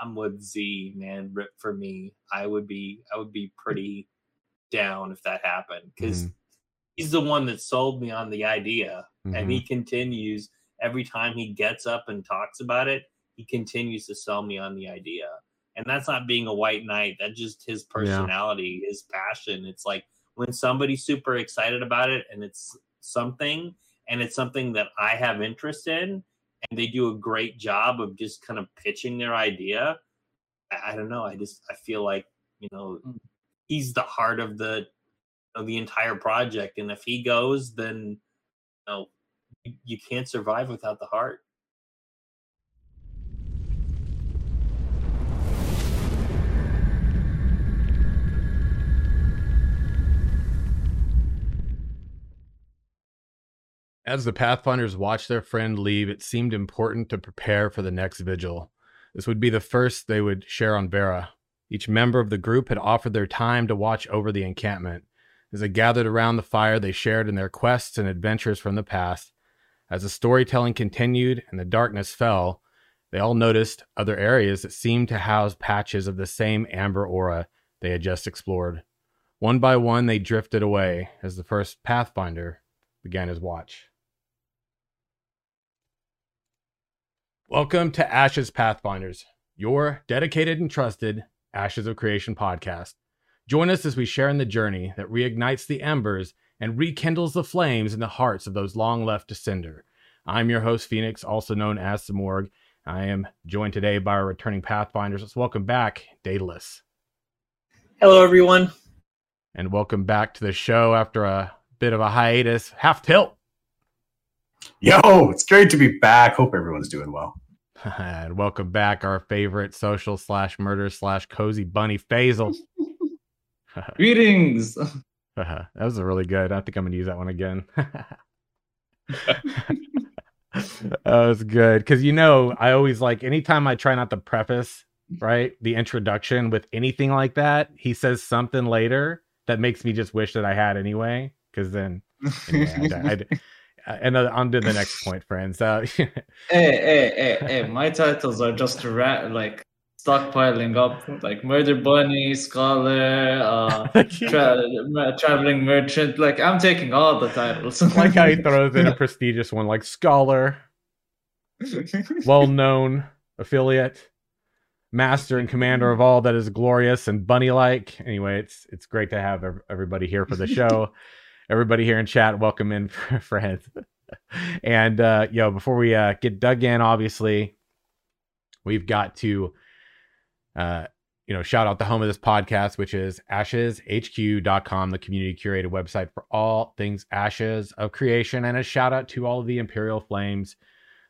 I'm with Z, man. Rip for me. I would be I would be pretty down if that happened because Mhm. he's the one that sold me on the idea, and Mm-hmm. he continues every time he gets up and talks about it. He continues to sell me on the idea, and that's not being a white knight. That's just his personality, his passion. It's like when somebody's super excited about it, and it's something, and it's something that I have interest in, and they do a great job of just kind of pitching their idea. I, I don't know. I just I feel like you know Mm. he's the heart of the of the entire project, and if he goes, then you know you, you can't survive without the heart. As the Pathfinders watched their friend leave, it seemed important to prepare for the next vigil. This would be the first they would share on Vera. Each member of the group had offered their time to watch over the encampment. As they gathered around the fire, they shared in their quests and adventures from the past. As the storytelling continued and the darkness fell, they all noticed other areas that seemed to house patches of the same amber aura they had just explored. One by one, they drifted away as the first Pathfinder began his watch. Welcome to Ashes Pathfinders, your dedicated and trusted Ashes of Creation podcast. Join us as we share in the journey that reignites the embers and rekindles the flames in the hearts of those long left to cinder. I'm your host, Phoenix, also known as Simorg. I am joined today by our returning Pathfinders. Let's welcome back Daedalus. Hello, everyone. And welcome back to the show after a bit of a hiatus. Half tilt. Yo, it's great to be back. Hope everyone's doing well. And welcome back our favorite social slash murder slash cozy bunny Faisal. Greetings. that was a really good. I think I'm gonna use that one again. that was good because you know I always like anytime I try not to preface right the introduction with anything like that. He says something later that makes me just wish that I had anyway. Because then, anyway, I, I, and uh, on to the next point, friends. Uh, hey, hey, hey, hey! My titles are just like stockpiling up, like murder bunny, scholar, uh, tra- ma- traveling merchant. Like I'm taking all the titles. like how he throws in a prestigious one, like scholar, well-known affiliate, master and commander of all that is glorious and bunny-like. Anyway, it's it's great to have everybody here for the show. Everybody here in chat, welcome in, friends. and uh, yo, before we uh, get dug in, obviously, we've got to, uh, you know, shout out the home of this podcast, which is asheshq.com, the community curated website for all things ashes of creation, and a shout out to all of the Imperial Flames.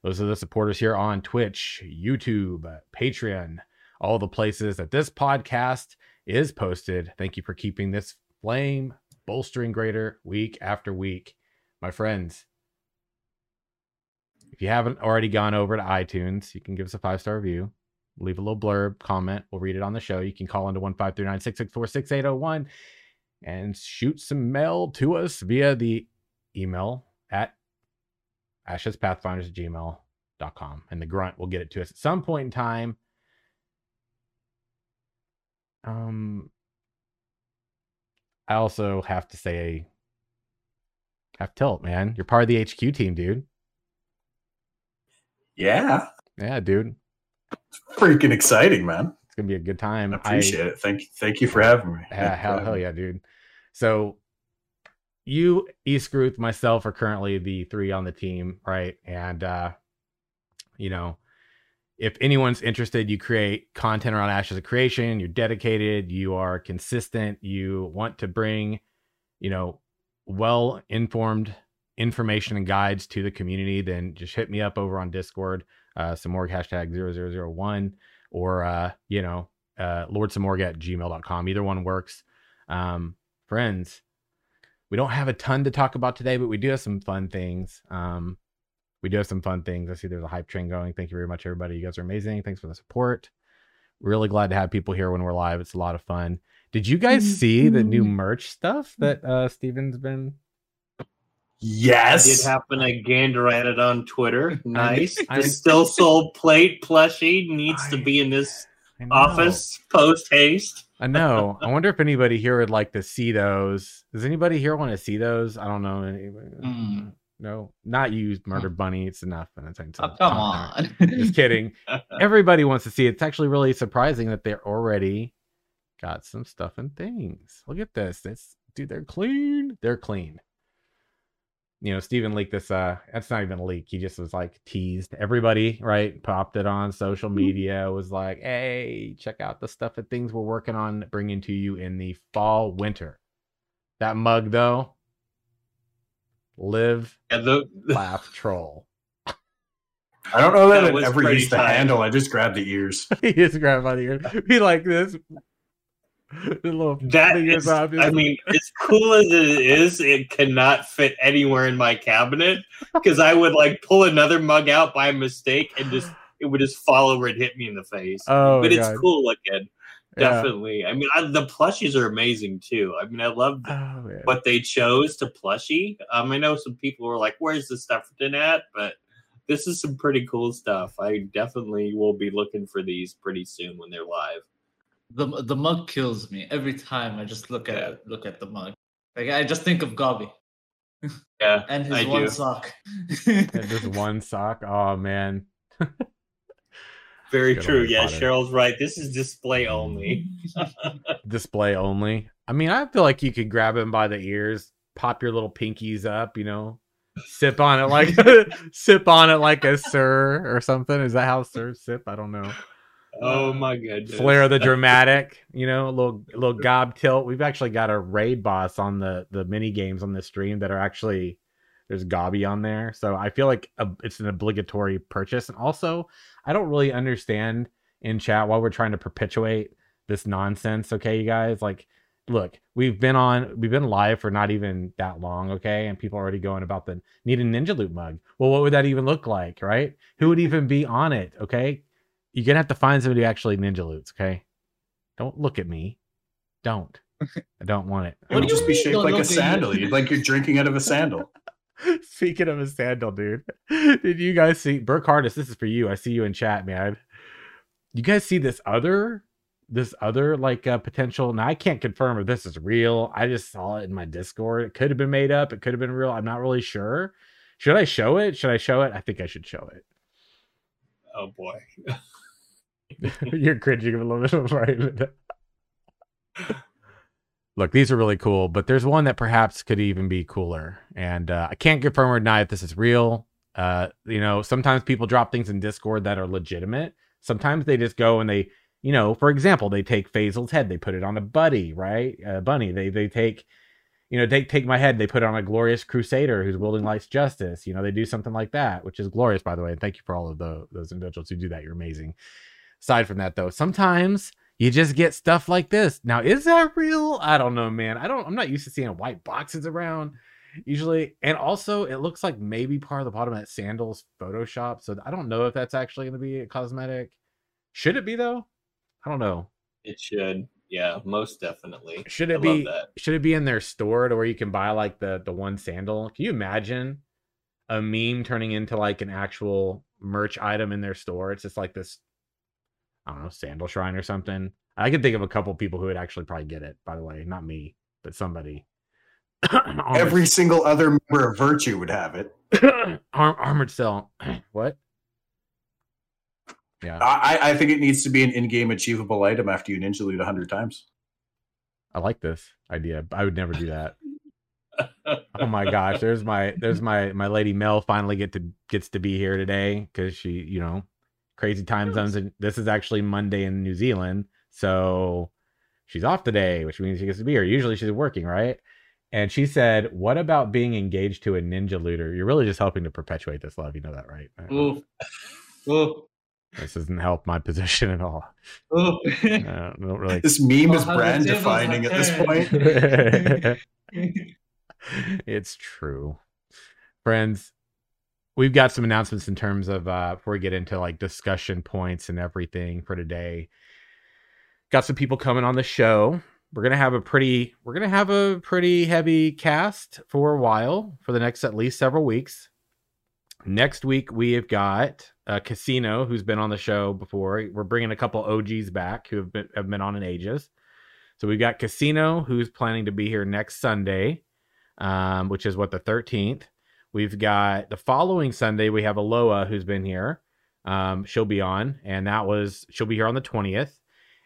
Those are the supporters here on Twitch, YouTube, Patreon, all the places that this podcast is posted. Thank you for keeping this flame bolstering greater week after week. My friends, if you haven't already gone over to iTunes, you can give us a five star review, leave a little blurb, comment. We'll read it on the show. You can call into 1539 664 6801 and shoot some mail to us via the email at ashespathfinders gmail.com. And the grunt will get it to us at some point in time. Um, I also have to say, have tilt, man. You're part of the HQ team, dude. Yeah, Yeah, dude. it's freaking exciting, man. It's gonna be a good time. I appreciate it. Thank you, thank you for having me. Yeah, hell, hell yeah, dude. So you, Eastgruth, myself are currently the three on the team, right? And uh, you know, if anyone's interested, you create content around Ashes of Creation, you're dedicated, you are consistent, you want to bring, you know, well informed information and guides to the community, then just hit me up over on Discord, uh some more hashtag 0001 or uh, you know, uh lordsimorg at gmail.com. Either one works. Um, friends, we don't have a ton to talk about today, but we do have some fun things. Um, we do have some fun things. I see there's a hype train going. Thank you very much, everybody. You guys are amazing. Thanks for the support. Really glad to have people here when we're live. It's a lot of fun. Did you guys see the new merch stuff that uh Steven's been Yes. I did happen to gander at it on Twitter. Nice. I- the still soul plate plushie needs to be in this Office post haste. I know. I wonder if anybody here would like to see those. Does anybody here want to see those? I don't know. Mm. No, not you, Murder Bunny. It's enough. And it's oh, come on. Just kidding. Everybody wants to see it. It's actually really surprising that they're already got some stuff and things. Look at this. This dude, they're clean. They're clean you know, Steven leaked this. Uh, that's not even a leak. He just was like teased everybody, right? Popped it on social mm-hmm. media. Was like, hey, check out the stuff and things we're working on bringing to you in the fall, winter. That mug though, live, and the, laugh, troll. I don't know that, that I ever used the handle. I just grabbed the ears. he just grabbed by the ears. Be like this. that is, I mean, as cool as it is, it cannot fit anywhere in my cabinet because I would like pull another mug out by mistake and just it would just fall over and hit me in the face. Oh, but God. it's cool looking. Definitely. Yeah. I mean, I, the plushies are amazing too. I mean, I love oh, what they chose to plushie. Um, I know some people were like, "Where's the Stefferton at?" But this is some pretty cool stuff. I definitely will be looking for these pretty soon when they're live the the mug kills me every time I just look at yeah. it, look at the mug. Like I just think of Gobby. Yeah, and his I one do. sock. and his one sock. Oh man. Very Good true. Yeah, Cheryl's right. This is display only. display only. I mean, I feel like you could grab him by the ears, pop your little pinkies up, you know, sip on it like sip on it like a sir or something. Is that how sir sip? I don't know. Oh my goodness. Flair the dramatic, you know, a little little gob tilt. We've actually got a raid boss on the the mini games on this stream that are actually there's Gobby on there. So I feel like a, it's an obligatory purchase. And also, I don't really understand in chat why we're trying to perpetuate this nonsense, okay, you guys? Like look, we've been on we've been live for not even that long, okay? And people are already going about the need a ninja loot mug. Well, what would that even look like, right? Who would even be on it? Okay you're gonna have to find somebody who actually ninja loots. Okay, don't look at me. Don't. I don't want it. It would just be shaped like a sandal. You'd like you're drinking out of a sandal. Speaking of a sandal, dude, did you guys see Burke Hardis? This is for you. I see you in chat, man. You guys see this other, this other like uh, potential? Now I can't confirm if this is real. I just saw it in my Discord. It could have been made up. It could have been real. I'm not really sure. Should I show it? Should I show it? I think I should show it. Oh boy. You're cringing a little bit right. Look, these are really cool, but there's one that perhaps could even be cooler. And uh, I can't confirm or deny if this is real. Uh, you know, sometimes people drop things in Discord that are legitimate. Sometimes they just go and they, you know, for example, they take Faisal's head, they put it on a buddy, right? A bunny. They they take, you know, they take my head, they put it on a glorious crusader who's wielding life's justice. You know, they do something like that, which is glorious, by the way. And thank you for all of the, those individuals who do that. You're amazing. Aside from that, though, sometimes you just get stuff like this. Now, is that real? I don't know, man. I don't. I'm not used to seeing white boxes around usually, and also it looks like maybe part of the bottom of that sandals Photoshop. So I don't know if that's actually going to be a cosmetic. Should it be though? I don't know. It should. Yeah, most definitely. Should it I be? Should it be in their store to where you can buy like the the one sandal? Can you imagine a meme turning into like an actual merch item in their store? It's just like this I don't know, Sandal Shrine or something. I can think of a couple people who would actually probably get it, by the way. Not me, but somebody. Every single other member of Virtue would have it. Arm- armored cell. what? Yeah. I, I think it needs to be an in-game achievable item after you ninja loot hundred times. I like this idea. I would never do that. oh my gosh, there's my there's my my lady Mel finally get to gets to be here today because she, you know, crazy time zones. And this is actually Monday in New Zealand. So she's off today, which means she gets to be here. Usually she's working, right? And she said, What about being engaged to a ninja looter? You're really just helping to perpetuate this love. You know that, right? Ooh. Ooh. This doesn't help my position at all. Ooh. Uh, don't really. This meme is brand defining at this point. it's true. Friends, we've got some announcements in terms of uh before we get into like discussion points and everything for today got some people coming on the show we're gonna have a pretty we're gonna have a pretty heavy cast for a while for the next at least several weeks next week we have got uh, Casino, who's been on the show before. We're bringing a couple OGs back who have been have been on in ages. So we've got Casino, who's planning to be here next Sunday, um, which is what the 13th. We've got the following Sunday. We have Aloha, who's been here. Um, she'll be on, and that was she'll be here on the 20th.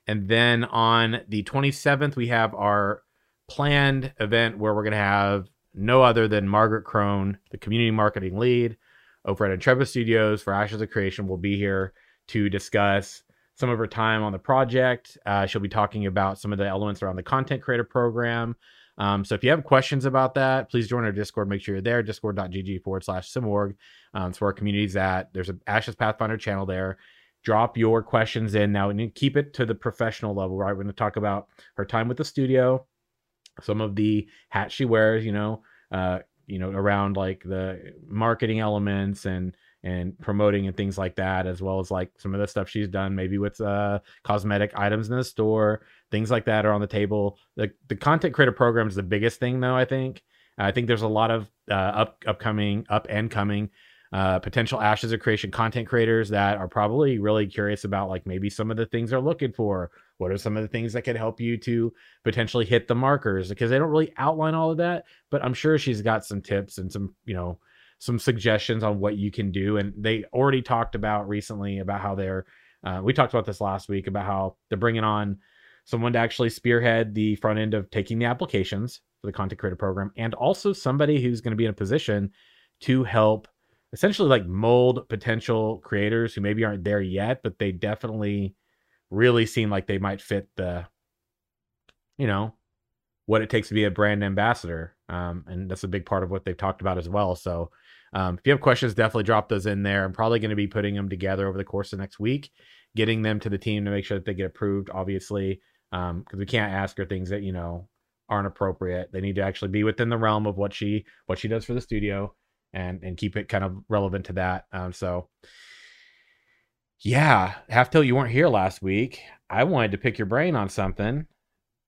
And then on the 27th, we have our planned event where we're going to have no other than Margaret Krohn, the community marketing lead over at Intrepid Studios for Ashes of Creation, will be here to discuss some of her time on the project. Uh, she'll be talking about some of the elements around the content creator program. Um, so if you have questions about that, please join our Discord. Make sure you're there, discord.gg forward slash simorg. Um, it's where our community's at. There's an Ashes Pathfinder channel there. Drop your questions in now and keep it to the professional level, right? We're going to talk about her time with the studio, some of the hats she wears, you know, uh, you know, around like the marketing elements and and promoting and things like that, as well as like some of the stuff she's done, maybe with uh, cosmetic items in the store, things like that are on the table. The the content creator program is the biggest thing, though. I think I think there's a lot of uh, up upcoming, up and coming uh, potential ashes of creation content creators that are probably really curious about like maybe some of the things they're looking for. What are some of the things that could help you to potentially hit the markers? Because they don't really outline all of that, but I'm sure she's got some tips and some, you know, some suggestions on what you can do. And they already talked about recently about how they're, uh, we talked about this last week about how they're bringing on someone to actually spearhead the front end of taking the applications for the content creator program and also somebody who's going to be in a position to help essentially like mold potential creators who maybe aren't there yet, but they definitely really seem like they might fit the, you know, what it takes to be a brand ambassador. Um, and that's a big part of what they've talked about as well. So um, if you have questions, definitely drop those in there. I'm probably going to be putting them together over the course of next week, getting them to the team to make sure that they get approved, obviously, because um, we can't ask her things that, you know, aren't appropriate. They need to actually be within the realm of what she what she does for the studio and and keep it kind of relevant to that. Um, so yeah, Halftail, you weren't here last week. I wanted to pick your brain on something.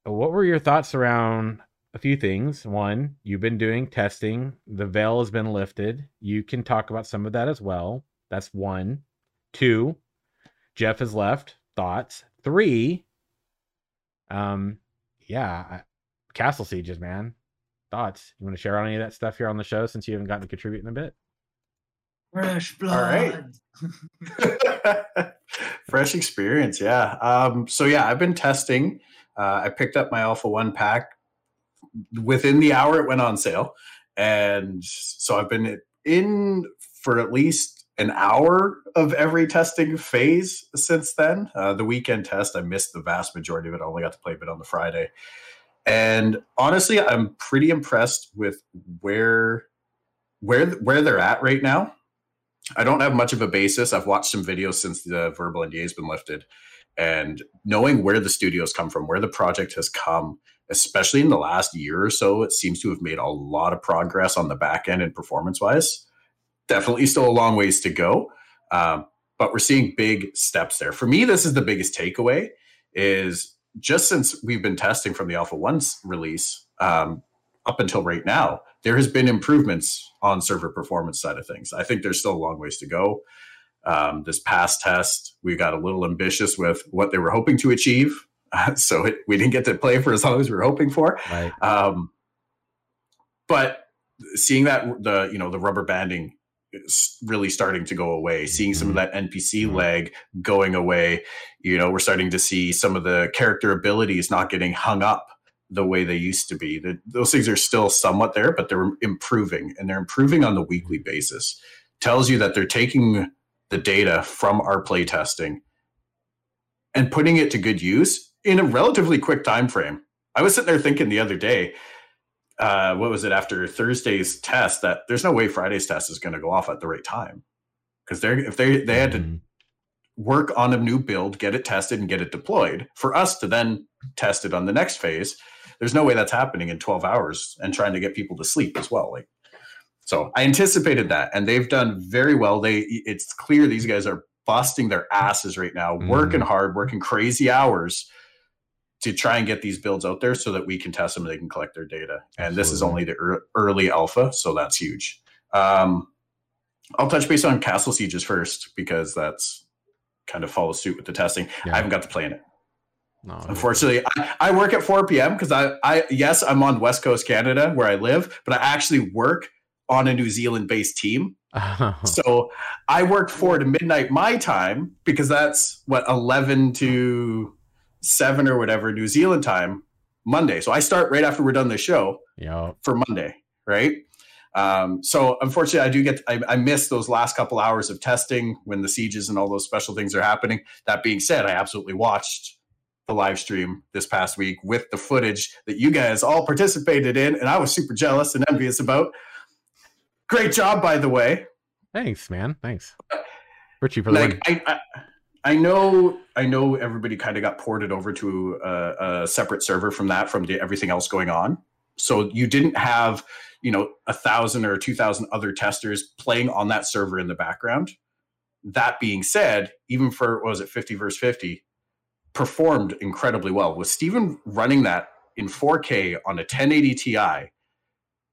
What were your thoughts around a few things? One, you've been doing testing. The veil has been lifted. You can talk about some of that as well. That's one. Two, Jeff has left. Thoughts. Three, um, yeah, Castle Sieges, man thoughts? You want to share on any of that stuff here on the show since you haven't gotten to contribute in a bit? Fresh blood. All right. Fresh experience, yeah. Um, so yeah, I've been testing. Uh, I picked up my Alpha One pack within the hour it went on sale, and so I've been in for at least an hour of every testing phase since then. Uh, the weekend test, I missed the vast majority of it. I only got to play a bit on the Friday. And honestly, I'm pretty impressed with where where where they're at right now. I don't have much of a basis. I've watched some videos since the verbal NDA has been lifted, and knowing where the studios come from, where the project has come, especially in the last year or so, it seems to have made a lot of progress on the back end and performance wise. Definitely still a long ways to go, um, but we're seeing big steps there. For me, this is the biggest takeaway: is just since we've been testing from the Alpha 1's release um, up until right now, there has been improvements on server performance side of things. I think there's still a long ways to go. Um, this past test, we got a little ambitious with what they were hoping to achieve, so it, we didn't get to play for as long as we were hoping for. Right. Um, but seeing that the you know the rubber banding really starting to go away seeing some of mm-hmm. that npc mm-hmm. leg going away you know we're starting to see some of the character abilities not getting hung up the way they used to be the, those things are still somewhat there but they're improving and they're improving on the weekly basis tells you that they're taking the data from our play testing and putting it to good use in a relatively quick time frame i was sitting there thinking the other day uh, what was it after Thursday's test that there's no way Friday's test is going to go off at the right time because they're if they they had mm-hmm. to work on a new build, get it tested, and get it deployed for us to then test it on the next phase. There's no way that's happening in 12 hours and trying to get people to sleep as well. Like, so I anticipated that, and they've done very well. They it's clear these guys are busting their asses right now, mm-hmm. working hard, working crazy hours to try and get these builds out there so that we can test them and they can collect their data. And Absolutely. this is only the early alpha, so that's huge. Um, I'll touch base on Castle Sieges first because that's kind of follows suit with the testing. Yeah. I haven't got to play in it. No, Unfortunately, I, I, work at 4 p.m. because I, I, yes, I'm on West Coast Canada where I live, but I actually work on a New Zealand based team. so I work 4 to midnight my time because that's what 11 to 7 or whatever New Zealand time Monday. So I start right after we're done the show yep. for Monday, right? Um, so unfortunately, I do get I, I miss those last couple hours of testing when the sieges and all those special things are happening. That being said, I absolutely watched the live stream this past week with the footage that you guys all participated in, and I was super jealous and envious about. Great job, by the way. Thanks, man. Thanks, Richie, for like, the. I, I, I know, I know. Everybody kind of got ported over to a, a separate server from that, from the, everything else going on. So you didn't have you know a thousand or two thousand other testers playing on that server in the background. That being said, even for was it 50 versus 50, performed incredibly well. With Steven running that in 4K on a 1080 Ti,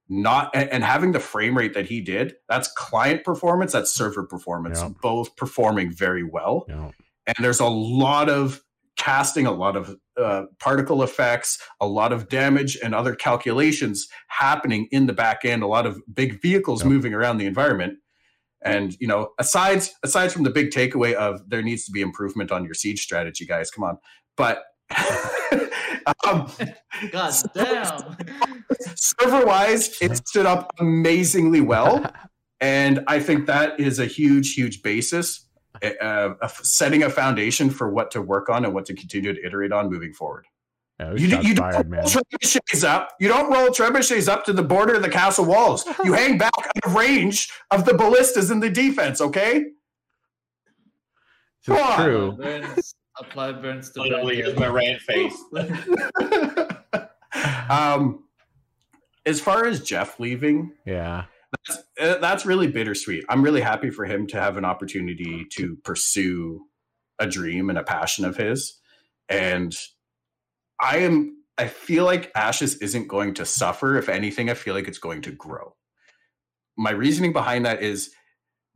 not and having the frame rate that he did, that's client performance, that's server performance, yeah. both performing very well. Yeah. And there's a lot of casting, a lot of uh, particle effects, a lot of damage, and other calculations happening in the back end. A lot of big vehicles yep. moving around the environment. And you know, aside aside from the big takeaway of there needs to be improvement on your siege strategy, guys. Come on, but um, God damn. Server wise, it stood up amazingly well. And I think that is a huge, huge basis uh, setting a foundation for what to work on and what to continue to iterate on moving forward. Yeah, you, you fired, don't roll trebuchets up. You don't roll trebuchets up to the border of the castle walls. You hang back out of range of the ballistas in the defense. Okay. It's true. Burns, apply burns to Literally, here's my rant face. um, as far as Jeff leaving, yeah, that's, that's really bittersweet. I'm really happy for him to have an opportunity to pursue a dream and a passion of his. And I am, I feel like Ashes isn't going to suffer. If anything, I feel like it's going to grow. My reasoning behind that is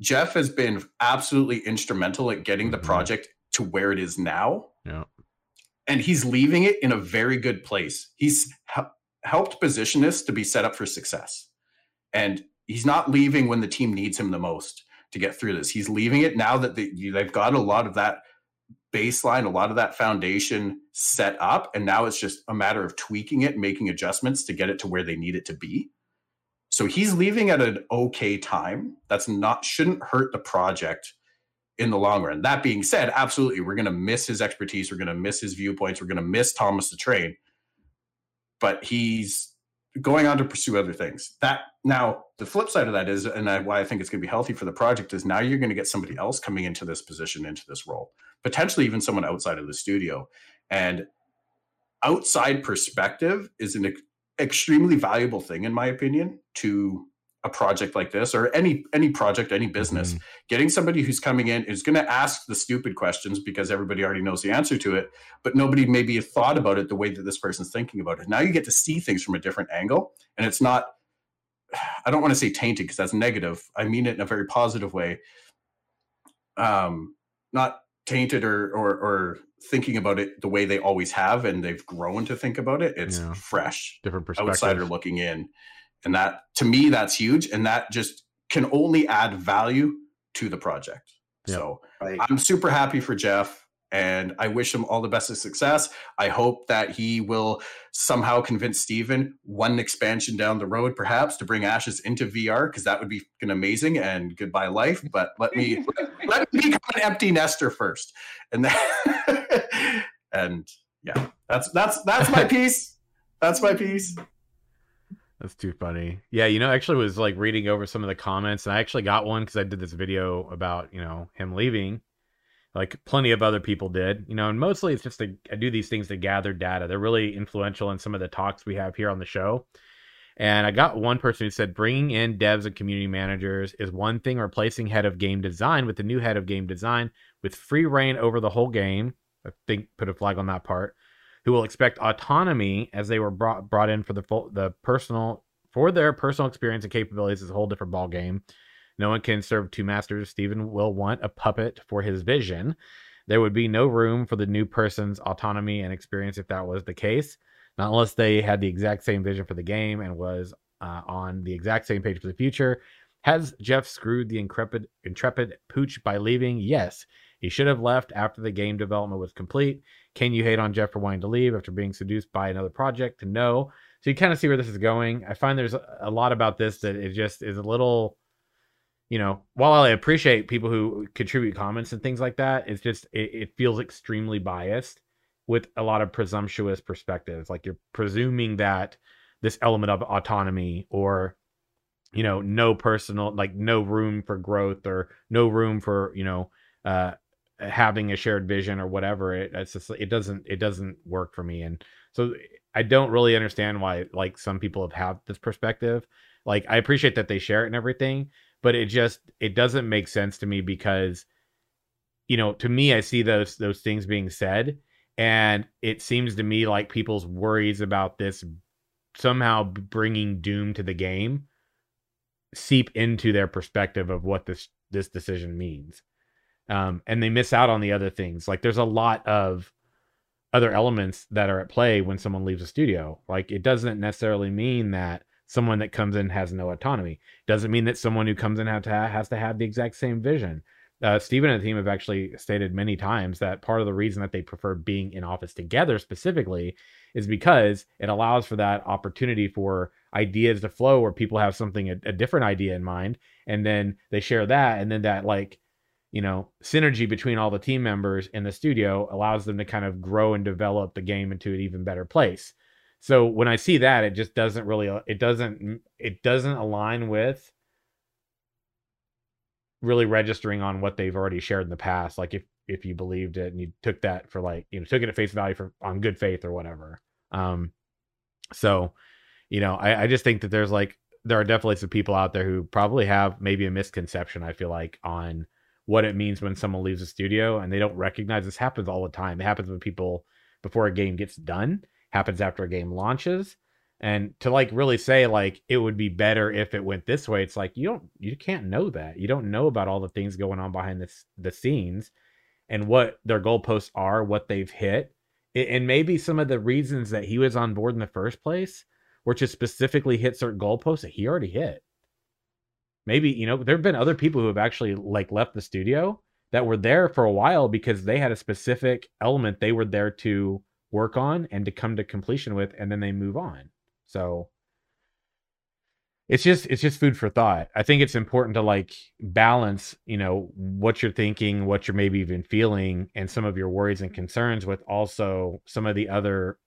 Jeff has been absolutely instrumental at getting the mm-hmm. project to where it is now. Yeah. And he's leaving it in a very good place. He's helped position us to be set up for success. And he's not leaving when the team needs him the most to get through this. He's leaving it now that the, they've got a lot of that baseline, a lot of that foundation set up, and now it's just a matter of tweaking it, making adjustments to get it to where they need it to be. So he's leaving at an okay time. That's not shouldn't hurt the project in the long run. That being said, absolutely, we're going to miss his expertise. We're going to miss his viewpoints. We're going to miss Thomas the Train. But he's going on to pursue other things. That now the flip side of that is, and I, why I think it's going to be healthy for the project is now you're going to get somebody else coming into this position, into this role, potentially even someone outside of the studio, and outside perspective is an extremely valuable thing in my opinion to a project like this or any any project any business. Mm-hmm. getting somebody who's coming in is going to ask the stupid questions because everybody already knows the answer to it but nobody maybe thought about it the way that this person's thinking about it. Now you get to see things from a different angle and it's not i don't want to say tainted because that's negative. I mean it in a very positive way. Um not tainted or or or thinking about it the way they always have and they've grown to think about it. It's yeah. fresh different perspective. outsider looking in and that to me that's huge and that just can only add value to the project yep. so right. i'm super happy for jeff and I wish him all the best of success. I hope that he will somehow convince Steven one expansion down the road, perhaps, to bring Ashes into VR, because that would be amazing and goodbye life. But let me let me become an empty nester first. And then and yeah, that's that's that's my piece. That's my piece. That's too funny. Yeah, you know, actually was like reading over some of the comments, and I actually got one because I did this video about you know him leaving, like plenty of other people did. You know, and mostly it's just to I do these things to gather data. They're really influential in some of the talks we have here on the show. And I got one person who said bringing in devs and community managers is one thing, replacing head of game design with the new head of game design with free reign over the whole game. I think put a flag on that part who will expect autonomy as they were brought brought in for the full, the personal for their personal experience and capabilities is a whole different ball game. No one can serve two masters. Steven will want a puppet for his vision. There would be no room for the new person's autonomy and experience if that was the case, not unless they had the exact same vision for the game and was uh, on the exact same page for the future. Has Jeff screwed the intrepid, intrepid pooch by leaving? Yes. He should have left after the game development was complete. Can you hate on Jeff for wanting to leave after being seduced by another project? No. So you kind of see where this is going. I find there's a lot about this that it just is a little you know, while I appreciate people who contribute comments and things like that, it's just it, it, feels extremely biased with a lot of presumptuous perspectives. Like you're presuming that this element of autonomy or you know, no personal like no room for growth or no room for, you know, uh having a shared vision or whatever. It it's just it doesn't it doesn't work for me. And so I don't really understand why like some people have had this perspective. Like I appreciate that they share it and everything, but it just it doesn't make sense to me because you know to me i see those those things being said and it seems to me like people's worries about this somehow bringing doom to the game seep into their perspective of what this this decision means um, and they miss out on the other things like there's a lot of other elements that are at play when someone leaves a studio like it doesn't necessarily mean that someone that comes in has no autonomy. Doesn't mean that someone who comes in have to ha- has to have the exact same vision. Uh, Steven and the team have actually stated many times that part of the reason that they prefer being in office together specifically is because it allows for that opportunity for ideas to flow where people have something a, a different idea in mind and then they share that and then that like you know synergy between all the team members in the studio allows them to kind of grow and develop the game into an even better place so when I see that, it just doesn't really it doesn't it doesn't align with really registering on what they've already shared in the past. Like if if you believed it and you took that for like you know took it at face value for on good faith or whatever. Um, so you know I, I just think that there's like there are definitely some people out there who probably have maybe a misconception. I feel like on what it means when someone leaves a studio and they don't recognize this happens all the time. It happens when people before a game gets done happens after a game launches. And to like really say like it would be better if it went this way it's like you don't you can't know that. You don't know about all the things going on behind this the scenes and what their goalposts are what they've hit. And maybe some of the reasons that he was on board in the first place were to specifically hit certain goalposts that he already hit maybe you know there have been other people who have actually like left the studio that were there for a while because they had a specific element they were there to work on and to come to completion with and then they move on. So it's just it's just food for thought. I think it's important to like balance you know what you're thinking what you're maybe even feeling and some of your worries and concerns with also some of the other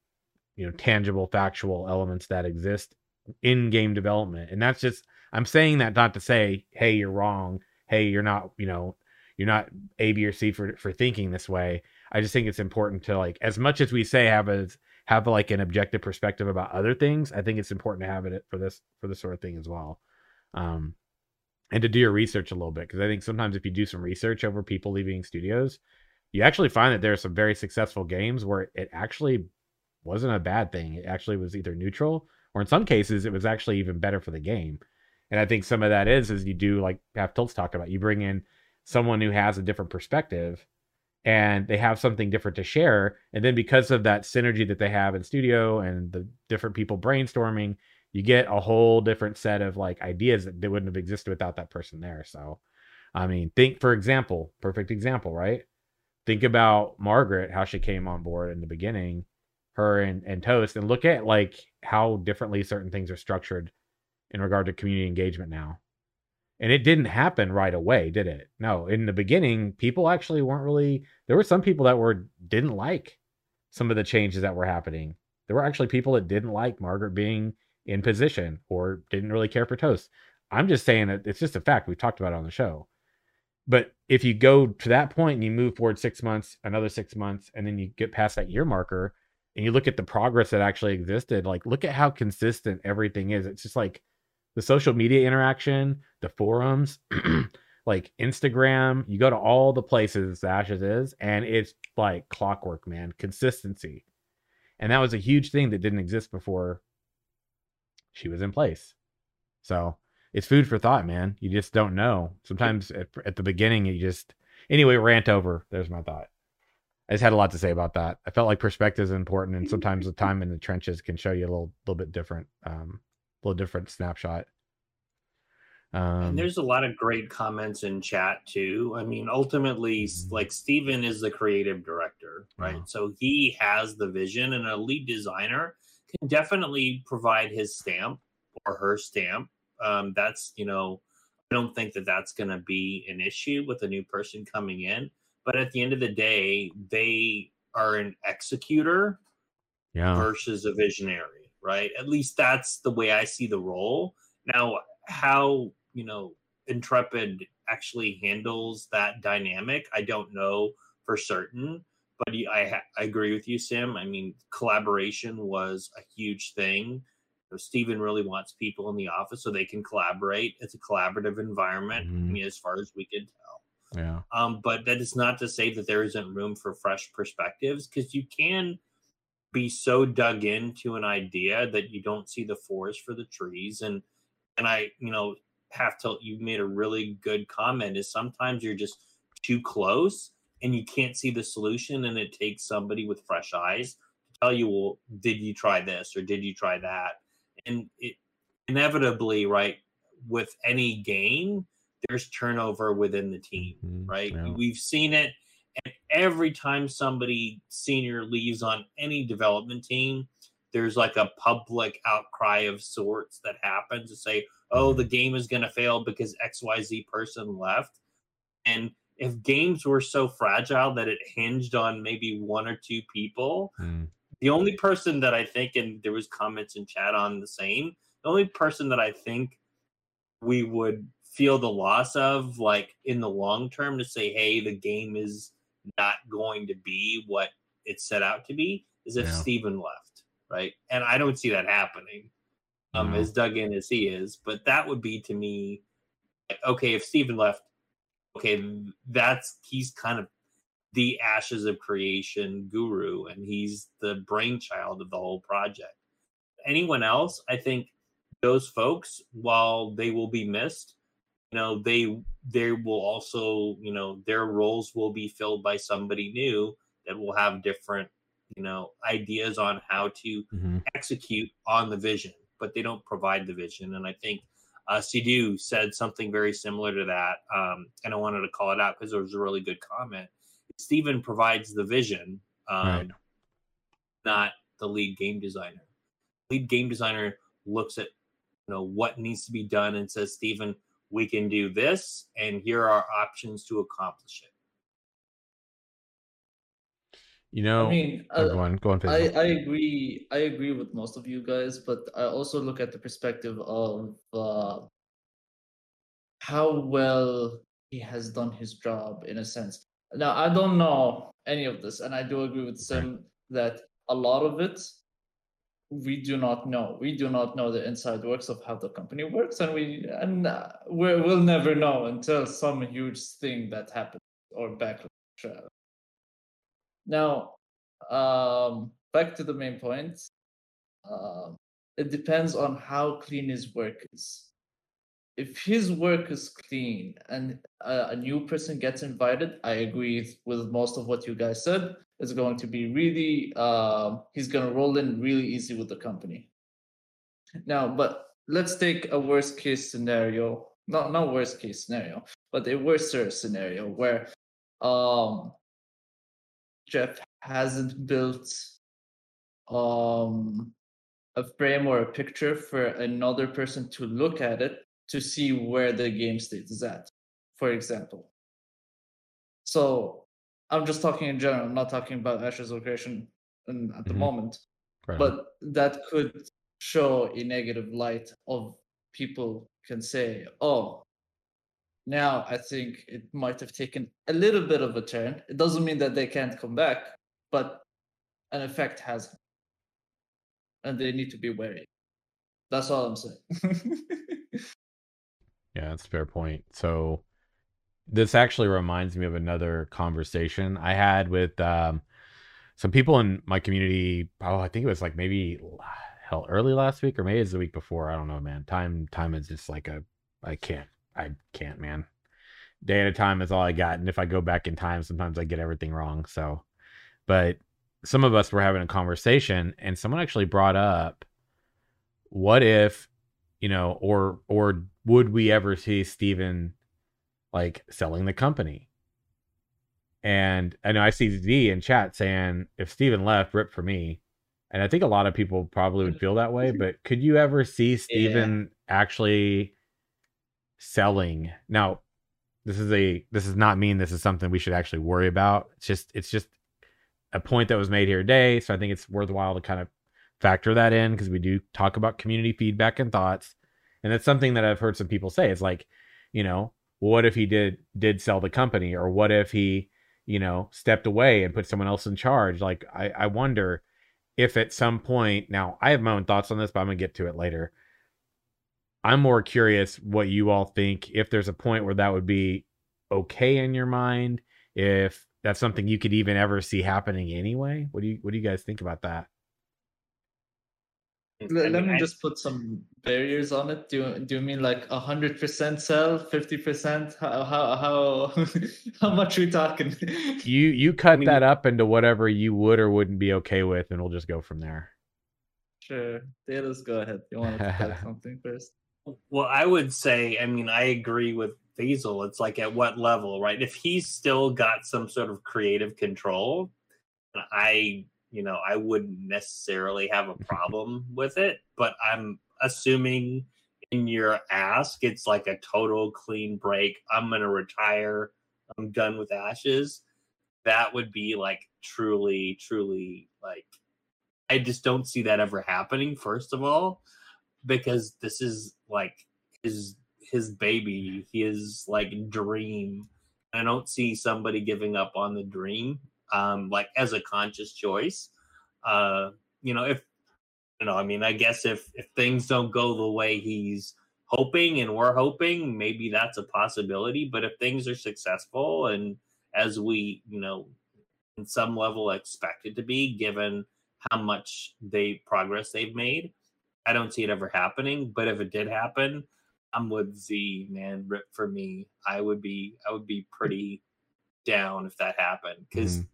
you know tangible factual elements that exist in game development. And that's just i'm saying that not to say hey you're wrong hey you're not you know you're not a b or c for for thinking this way I just think it's important to like as much as we say have a have like an objective perspective about other things. I think it's important to have it for this for this sort of thing as well. Um, and to do your research a little bit because I think sometimes if you do some research over people leaving studios, you actually find that there are some very successful games where it actually wasn't a bad thing. It actually was either neutral or in some cases it was actually even better for the game. And I think some of that is is you do like have Tilts talk about. You bring in someone who has a different perspective and they have something different to share. And then because of that synergy that they have in studio and the different people brainstorming, you get a whole different set of like ideas that they wouldn't have existed without that person there. So, I mean, think for example, perfect example, right? Think about Margaret, how she came on board in the beginning, her and, and Toast, and look at like how differently certain things are structured in regard to community engagement now. And it didn't happen right away, did it? No, in the beginning, people actually weren't really there were some people that were didn't like some of the changes that were happening. There were actually people that didn't like Margaret being in position or didn't really care for Toast. I'm just saying that it's just a fact. We've talked about it on the show. But if you go to that point and you move forward six months, another six months, and then you get past that year marker and you look at the progress that actually existed, like look at how consistent everything is. It's just like the social media interaction, the forums, like Instagram, you go to all the places Ashes is, and it's like clockwork, man. Consistency. And that was a huge thing that didn't exist before she was in place. So it's food for thought, man. You just don't know. Sometimes at, at the beginning, you just anyway rant over. There's my thought. I just had a lot to say about that. I felt like perspective is important, and sometimes the time in the trenches can show you a little little bit different, um, little different snapshot. Um, and there's a lot of great comments in chat too. I mean, ultimately, mm-hmm. like Steven is the creative director, right? Yeah. So he has the vision, and a lead designer can definitely provide his stamp or her stamp. Um, that's you know, I don't think that that's going to be an issue with a new person coming in. But at the end of the day, they are an executor yeah. versus a visionary, right? At least that's the way I see the role. Now, how you know Intrepid actually handles that dynamic, I don't know for certain. But I, I agree with you, Sim. I mean, collaboration was a huge thing. So Steven really wants people in the office so they can collaborate. It's a collaborative environment, mm-hmm. I mean, as far as we can tell. Yeah. Um, but that is not to say that there isn't room for fresh perspectives because you can be so dug into an idea that you don't see the forest for the trees. And and I, you know, have to you made a really good comment is sometimes you're just too close and you can't see the solution and it takes somebody with fresh eyes to tell you well did you try this or did you try that and it inevitably right with any game there's turnover within the team mm-hmm. right yeah. we've seen it and every time somebody senior leaves on any development team there's like a public outcry of sorts that happens to say oh, the game is going to fail because XYZ person left. And if games were so fragile that it hinged on maybe one or two people, mm. the only person that I think, and there was comments in chat on the same, the only person that I think we would feel the loss of, like in the long term, to say, hey, the game is not going to be what it set out to be, is if yeah. Steven left, right? And I don't see that happening um, as dug in as he is. But that would be to me, okay, if Steven left, okay, that's he's kind of the ashes of creation guru, and he's the brainchild of the whole project. Anyone else, I think those folks, while they will be missed, know, they they will also, you know, their roles will be filled by somebody new that will have different, you know, ideas on how to mm-hmm. execute on the vision but they don't provide the vision. And I think uh, Sidhu said something very similar to that. Um, and I wanted to call it out because it was a really good comment. Steven provides the vision, um, right. not the lead game designer. Lead game designer looks at you know what needs to be done and says, Steven, we can do this, and here are options to accomplish it. You know, I mean, oh, go on, go on. I, I agree. I agree with most of you guys, but I also look at the perspective of uh, how well he has done his job in a sense. Now, I don't know any of this, and I do agree with Sim okay. that a lot of it we do not know. We do not know the inside works of how the company works, and we and uh, we will never know until some huge thing that happens or backlash now, um, back to the main point. Uh, it depends on how clean his work is. If his work is clean and a, a new person gets invited, I agree with most of what you guys said. It's going to be really, uh, he's going to roll in really easy with the company. Now, but let's take a worst case scenario, not not worst case scenario, but a worse scenario where um Jeff hasn't built um, a frame or a picture for another person to look at it to see where the game state is at, for example. So I'm just talking in general, I'm not talking about Ashes of Creation at the mm-hmm. moment. Right. But that could show a negative light of people can say, oh, now I think it might have taken a little bit of a turn. It doesn't mean that they can't come back, but an effect has, and they need to be wary. That's all I'm saying. yeah, that's a fair point. So this actually reminds me of another conversation I had with um, some people in my community. Oh, I think it was like maybe hell early last week or maybe it's the week before. I don't know, man. Time time is just like a I can't. I can't, man. Day at a time is all I got, and if I go back in time, sometimes I get everything wrong. So, but some of us were having a conversation, and someone actually brought up, what if, you know, or or would we ever see Steven like selling the company? And I know I see Z in chat saying if Steven left, rip for me. And I think a lot of people probably would feel that way, but could you ever see Steven yeah. actually selling? Now, this is a this does not mean this is something we should actually worry about. It's just it's just a point that was made here today. So I think it's worthwhile to kind of factor that in because we do talk about community feedback and thoughts. And that's something that I've heard some people say. It's like, you know, what if he did did sell the company, or what if he, you know, stepped away and put someone else in charge? Like, I, I wonder if at some point now I have my own thoughts on this, but I'm gonna get to it later. I'm more curious what you all think if there's a point where that would be okay in your mind, if that's something you could even ever see happening anyway. What do you what do you guys think about that? Let, let me just put some barriers on it. Do do you mean like hundred percent sell, fifty percent? How how how how much are we talking? You you cut I mean, that up into whatever you would or wouldn't be okay with, and we'll just go from there. Sure, let's go ahead. You want to cut something first? Well, I would say, I mean, I agree with Faisal. It's like at what level, right? If he's still got some sort of creative control, I you know, I wouldn't necessarily have a problem with it, but I'm assuming in your ask, it's like a total clean break. I'm going to retire. I'm done with ashes. That would be like truly, truly like, I just don't see that ever happening, first of all, because this is like his his baby, his like dream. I don't see somebody giving up on the dream um, like as a conscious choice. Uh, you know, if you know, I mean, I guess if if things don't go the way he's hoping and we're hoping, maybe that's a possibility. But if things are successful and as we, you know, in some level expected to be, given how much they progress they've made, I don't see it ever happening. But if it did happen, I'm with Z, man. Rip for me. I would be I would be pretty down if that happened because mm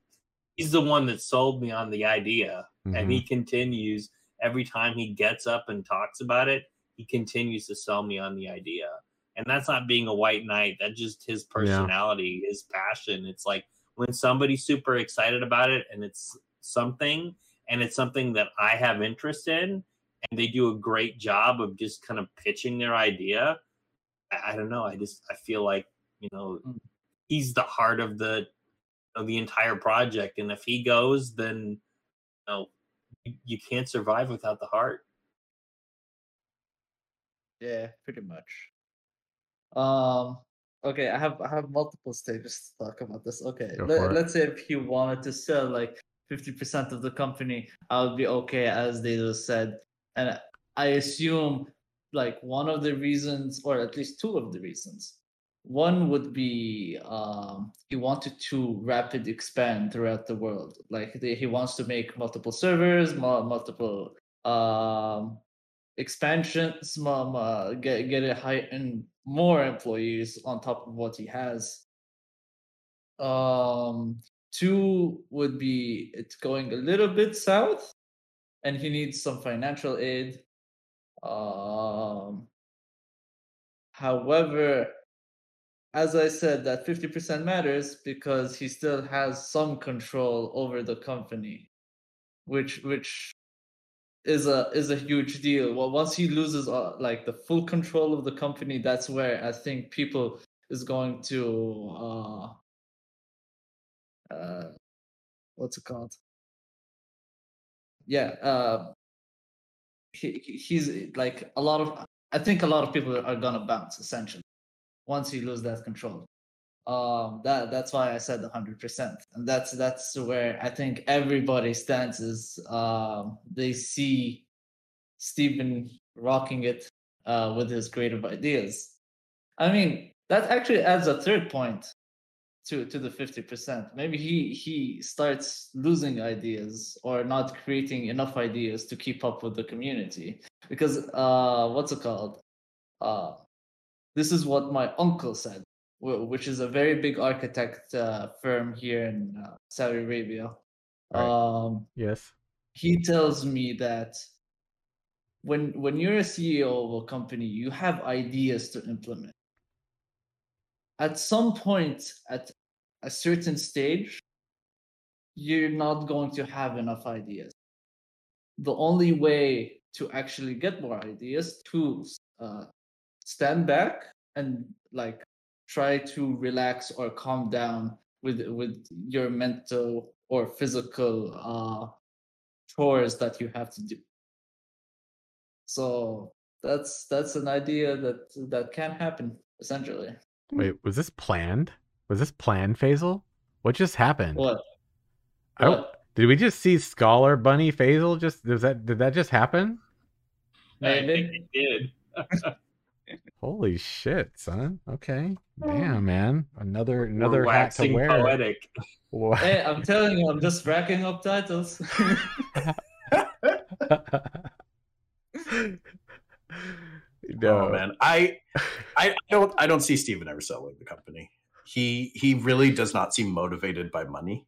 he's the one that sold me on the idea mm-hmm. and he mm-hmm. continues every time he gets up and talks about it he continues to sell me on the idea and that's not being a white knight that's just his personality yeah. his passion it's like when somebody's super excited about it and it's something and it's something that i have interest in and they do a great job of just kind of pitching their idea i, I don't know i just i feel like you know mm. he's the heart of the of the entire project. And if he goes, then you know you, you can't survive without the heart. Yeah, pretty much. Um okay, I have I have multiple stages to talk about this. Okay. Let, let's say if he wanted to sell like 50% of the company, I would be okay as they just said. And I assume like one of the reasons, or at least two of the reasons, one would be um, he wanted to rapid expand throughout the world. Like the, he wants to make multiple servers, multiple um, expansions, get get it high and more employees on top of what he has. Um, two would be it's going a little bit south, and he needs some financial aid. Um, however, as I said, that 50% matters because he still has some control over the company, which which is a is a huge deal. Well, once he loses uh, like the full control of the company, that's where I think people is going to uh, uh what's it called? Yeah, uh, he he's like a lot of. I think a lot of people are gonna bounce essentially once you lose that control. Um, that that's why I said 100%, and that's that's where I think everybody stands is um, they see Steven rocking it uh, with his creative ideas. I mean, that actually adds a third point to to the 50%. Maybe he he starts losing ideas or not creating enough ideas to keep up with the community because uh, what's it called? Uh, this is what my uncle said, which is a very big architect uh, firm here in uh, Saudi Arabia. Right. Um, Yes. he tells me that when when you're a CEO of a company, you have ideas to implement. At some point, at a certain stage, you're not going to have enough ideas. The only way to actually get more ideas to uh, stand back and like try to relax or calm down with with your mental or physical uh, chores that you have to do. So that's that's an idea that that can happen essentially. Wait, was this planned? Was this planned, Faisal? What just happened? What? I don't- What? Did we just see Scholar Bunny Faisal? Just does that did that just happen? I think Maybe. it did. Holy shit, son. Okay. Mm. Damn, man. Another We're another hat to wear. poetic. Hey, I'm telling you, I'm just racking up titles. Oh, no, Oh man, I, I don't, I don't see Steven ever selling the company. He he really does not seem motivated by money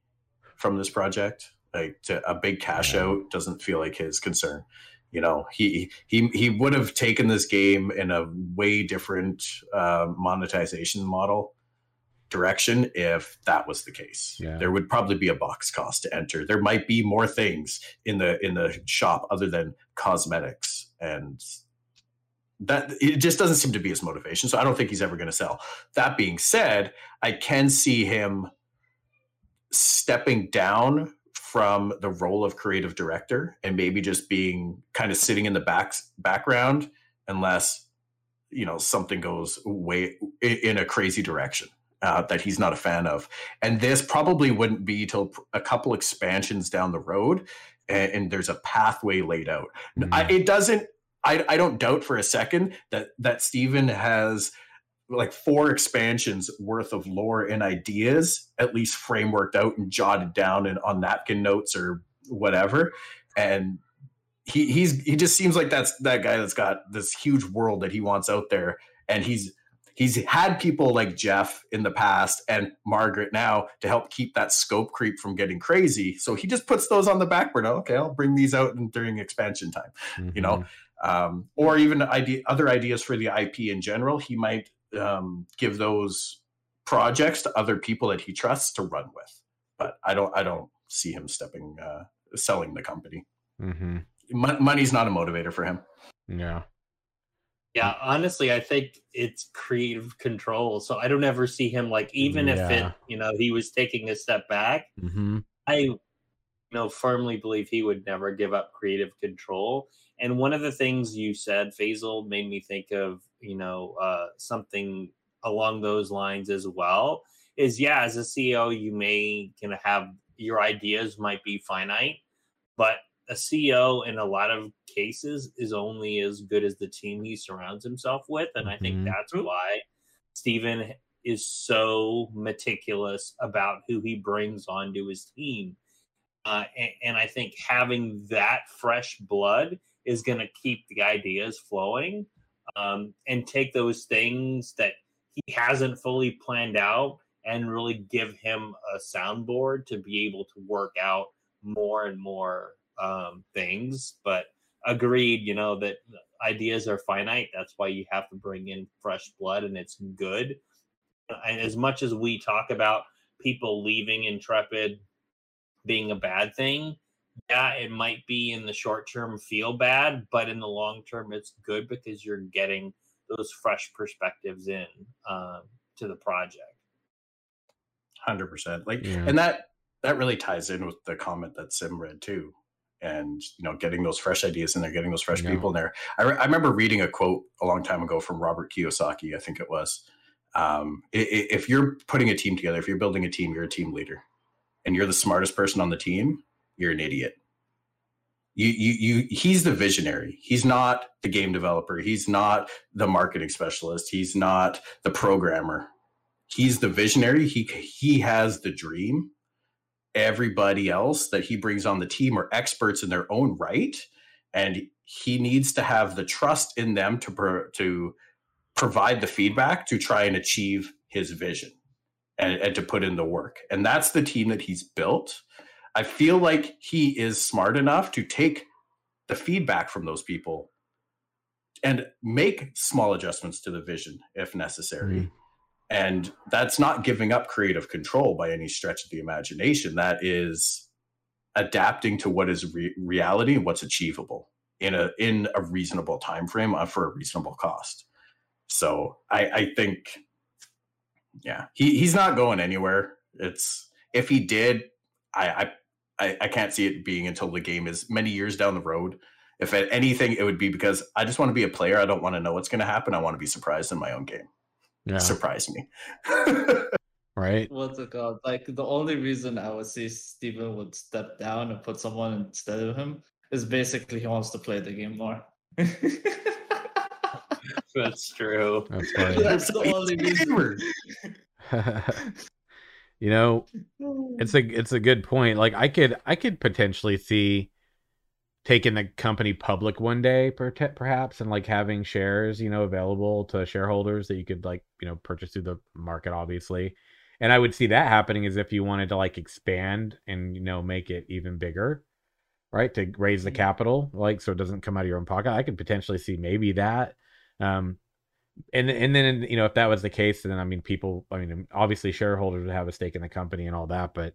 from this project. Like to, a big cash Yeah. out doesn't feel like his concern. You know, he he he would have taken this game in a way different uh, monetization model direction if that was the case. Yeah. There would probably be a box cost to enter. There might be more things in the in the shop other than cosmetics and that it just doesn't seem to be his motivation. So I don't think he's ever going to sell. That being said, I can see him stepping down from the role of creative director and maybe just being kind of sitting in the back background unless you know something goes way in a crazy direction uh, that he's not a fan of. And this probably wouldn't be till a couple expansions down the road, and, and there's a pathway laid out. I, Mhm. it doesn't. I, I don't doubt for a second that that Steven has like four expansions worth of lore and ideas at least frameworked out and jotted down and on napkin notes or whatever. And he he's he just seems like that's that guy that's got this huge world that he wants out there. And he's he's had people like Jeff in the past and Margaret now to help keep that scope creep from getting crazy. So he just puts those on the back burner. Okay I'll bring these out in, during expansion time you know? Um, or even idea, other ideas for the IP in general. He might um, give those projects to other people that he trusts to run with. But I don't, I don't see him stepping, uh, selling the company. Mhm. Mon- money's not a motivator for him. Yeah. Yeah, honestly, I think it's creative control. So I don't ever see him like, even if it, you know, he was taking a step back, Mm-hmm. I you know firmly believe he would never give up creative control. And one of the things you said, Faisal, made me think of you know uh, something along those lines as well. Is yeah, as a CEO, you may can have your ideas might be finite, but a CEO in a lot of cases is only as good as the team he surrounds himself with, and I think Mhm. that's why Steven is so meticulous about who he brings onto his team. Uh, and, and I think having that fresh blood is going to keep the ideas flowing um, and take those things that he hasn't fully planned out and really give him a soundboard to be able to work out more and more um, things. But agreed, you know, that ideas are finite. That's why you have to bring in fresh blood and it's good and as much as we talk about people leaving intrepid being a bad thing yeah it might be in the short term feel bad but in the long term it's good because you're getting those fresh perspectives in um, to the project Hundred percent. Like, Yeah. and that that really ties in with the comment that Sim read too. And you know, getting those fresh ideas in there, getting those fresh Yeah. people in there. I, re- I remember reading a quote a long time ago from Robert Kiyosaki. I think it was. Um, i- i- if you're putting a team together, if you're building a team, you're a team leader, and you're the smartest person on the team. You're an idiot. You, you, you. He's the visionary. He's not the game developer. He's not the marketing specialist. He's not the programmer he's the visionary he he has the dream everybody else that he brings on the team are experts in their own right and he needs to have the trust in them to pro- to provide the feedback to try and achieve his vision and, and to put in the work. And that's the team that he's built. I feel like he is smart enough to take the feedback from those people and make small adjustments to the vision if necessary. Mm. And that's not giving up creative control by any stretch of the imagination. That is adapting to what is re- reality and what's achievable in a in a reasonable time frame uh, for a reasonable cost. So I, I think, yeah, he, he's not going anywhere. It's if he did, I, I I can't see it being until the game is many years down the road. If at anything, it would be because I just want to be a player. I don't want to know what's going to happen. I want to be surprised in my own game. Yeah. Surprise me. right? What's it called? Like the only reason I would see Steven would step down and put someone instead of him is basically he wants to play the game more. That's true. That's funny. That's the only reason. you know, it's a it's a good point. Like I could I could potentially see taking the company public one day perhaps and like having shares you know available to shareholders that you could like you know purchase through the market obviously and i would see that happening as if you wanted to like expand and you know make it even bigger right to raise the mm-hmm. capital like so it doesn't come out of your own pocket i could potentially see maybe that um and and then you know if that was the case then i mean people i mean obviously shareholders would have a stake in the company and all that but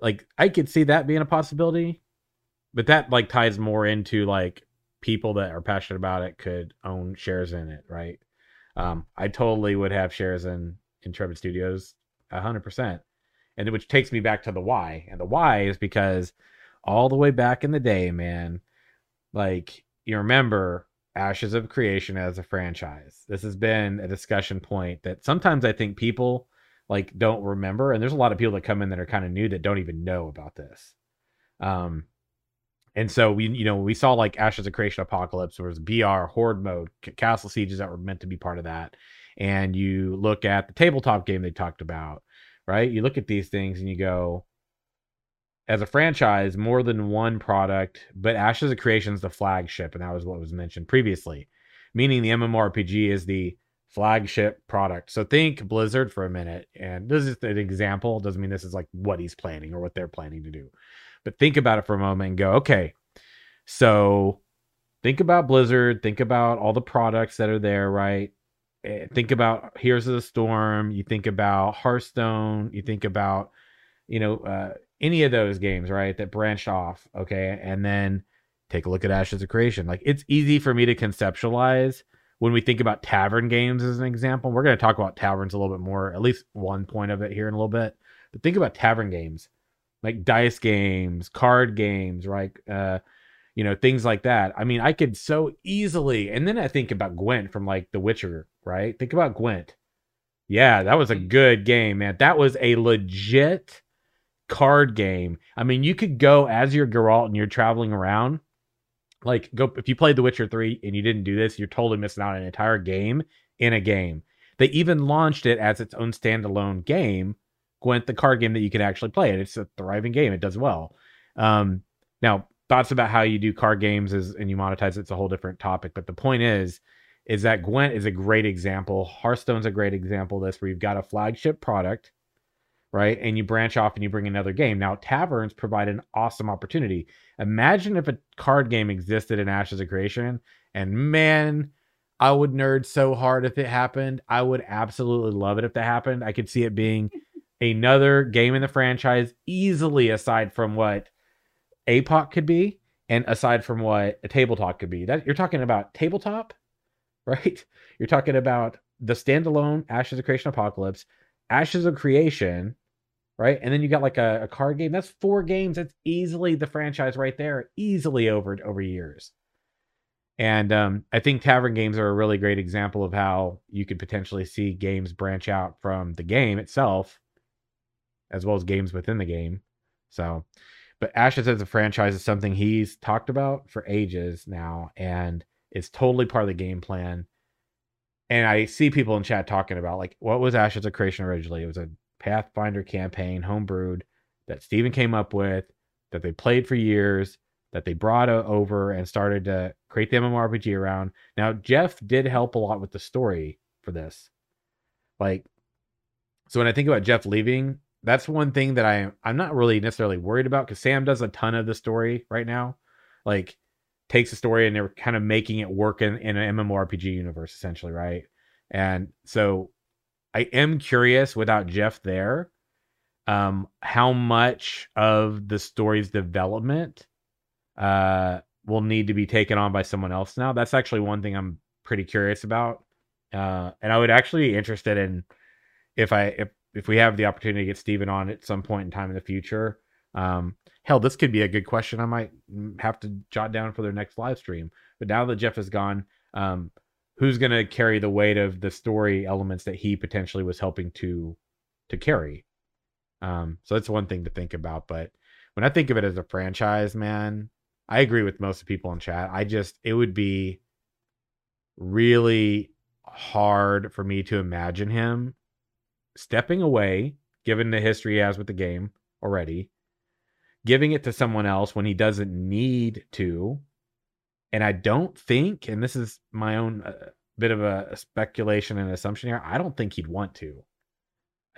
like i could see that being a possibility but that like ties more into like people that are passionate about it could own shares in it right um i totally would have shares in intrepid studios 100% and which takes me back to the why and the why is because all the way back in the day, man. Like you remember Ashes of Creation as a franchise. This has been a discussion point that sometimes I think people like don't remember, and there's a lot of people that come in that are kind of new that don't even know about this. Um, and so we, you know, we saw like Ashes of Creation Apocalypse, there was BR Horde mode, Castle Sieges that were meant to be part of that, and you look at the tabletop game they talked about, right? You look at these things and you go, as a franchise more than one product, but Ashes of Creation is the flagship, and that was what was mentioned previously, meaning the MMORPG is the flagship product. So think Blizzard for a minute, and this is an example. Doesn't mean this is like what he's planning or what they're planning to do, but think about it for a moment and go, okay, so think about Blizzard, think about all the products that are there, right? Eh, think about Heroes of the Storm. You think about Hearthstone. You think about you know uh, any of those games, right, that branched off, okay, and then take a look at Ashes of Creation. Like it's easy for me to conceptualize when we think about tavern games as an example. We're going to talk about taverns a little bit more, at least one point of it here in a little bit. But think about tavern games, like dice games, card games, right? Uh, you know, things like that. I mean, I could so easily, and then I think about Gwent from like The Witcher, right? Think about Gwent. Yeah, that was a mm. good game, man. That was a legit card game. I mean, you could go as your Geralt and you're traveling around. Like, go if you played The Witcher 3 and you didn't do this, you're totally missing out on an entire game in a game. They even launched it as its own standalone game, Gwent, the card game that you can actually play. And it's a thriving game. It does well. Um, now, thoughts about how you do card games is and you monetize it's a whole different topic. But the point is, is that Gwent is a great example. Hearthstone's a great example of this, where you've got a flagship product right? And you branch off and you bring another game. Now, taverns provide an awesome opportunity. Imagine if a card game existed in Ashes of Creation, and man, I would nerd so hard if it happened. I would absolutely love it if that happened. I could see it being another game in the franchise, easily aside from what APOC could be, and aside from what a tabletop could be. That you're talking about tabletop, right? You're talking about the standalone Ashes of Creation Apocalypse, Ashes of Creation, right? And then you got like a, a, card game. That's four games. That's easily the franchise right there, easily over over years. And um, I think tavern games are a really great example of how you could potentially see games branch out from the game itself, as well as games within the game. So, but Ashes as a franchise is something he's talked about for ages now, and it's totally part of the game plan. And I see people in chat talking about like what was Ashes of Creation originally? It was a Pathfinder campaign, homebrewed, that Steven came up with, that they played for years, that they brought over and started to create the MMORPG around. Now, Jeff did help a lot with the story for this. Like, so when I think about Jeff leaving, that's one thing that I I'm not really necessarily worried about because Sam does a ton of the story right now. Like, takes the story and they're kind of making it work in, in an MMORPG universe, essentially, right? And so I am curious without Jeff there, um, how much of the story's development uh will need to be taken on by someone else now. That's actually one thing I'm pretty curious about. Uh, and I would actually be interested in if I if if we have the opportunity to get Steven on at some point in time in the future. Um, hell, this could be a good question. I might have to jot down for their next live stream. But now that Jeff is gone, um, who's going to carry the weight of the story elements that he potentially was helping to to carry? Um, so that's one thing to think about. But when I think of it as a franchise, man, I agree with most of people in chat. I just it would be really hard for me to imagine him stepping away, given the history he has with the game already, giving it to someone else when he doesn't need to. And I don't think, and this is my own uh, bit of a, a speculation and assumption here, I don't think he'd want to.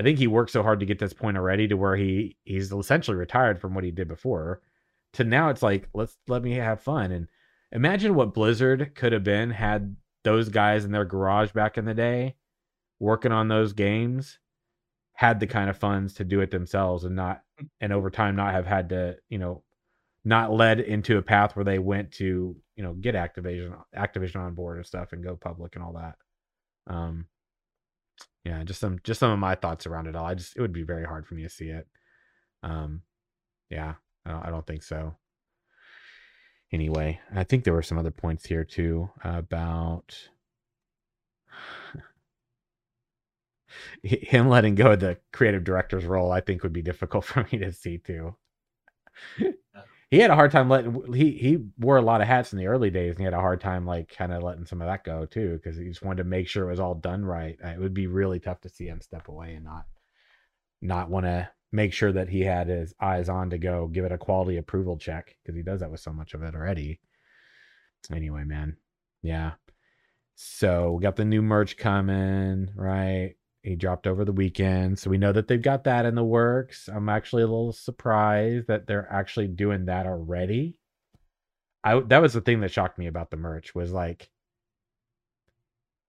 I think he worked so hard to get this point already to where he he's essentially retired from what he did before. To now, it's like let's let me have fun and imagine what Blizzard could have been had those guys in their garage back in the day working on those games had the kind of funds to do it themselves and not and over time not have had to you know not led into a path where they went to you know get activision activision on board and stuff and go public and all that um yeah just some just some of my thoughts around it all i just it would be very hard for me to see it um yeah i don't, I don't think so anyway, I think there were some other points here too about him letting go of the creative director's role. I think would be difficult for me to see too. He had a hard time letting he he wore a lot of hats in the early days and he had a hard time like kind of letting some of that go too because he just wanted to make sure it was all done right uh, it would be really tough to see him step away and not not want to make sure that he had his eyes on to go give it a quality approval check because he does that with so much of it already. Anyway, man. Yeah. So we got the new merch coming, right? He dropped over the weekend. So we know that they've got that in the works. I'm actually a little surprised that they're actually doing that already. I that was the thing that shocked me about the merch was like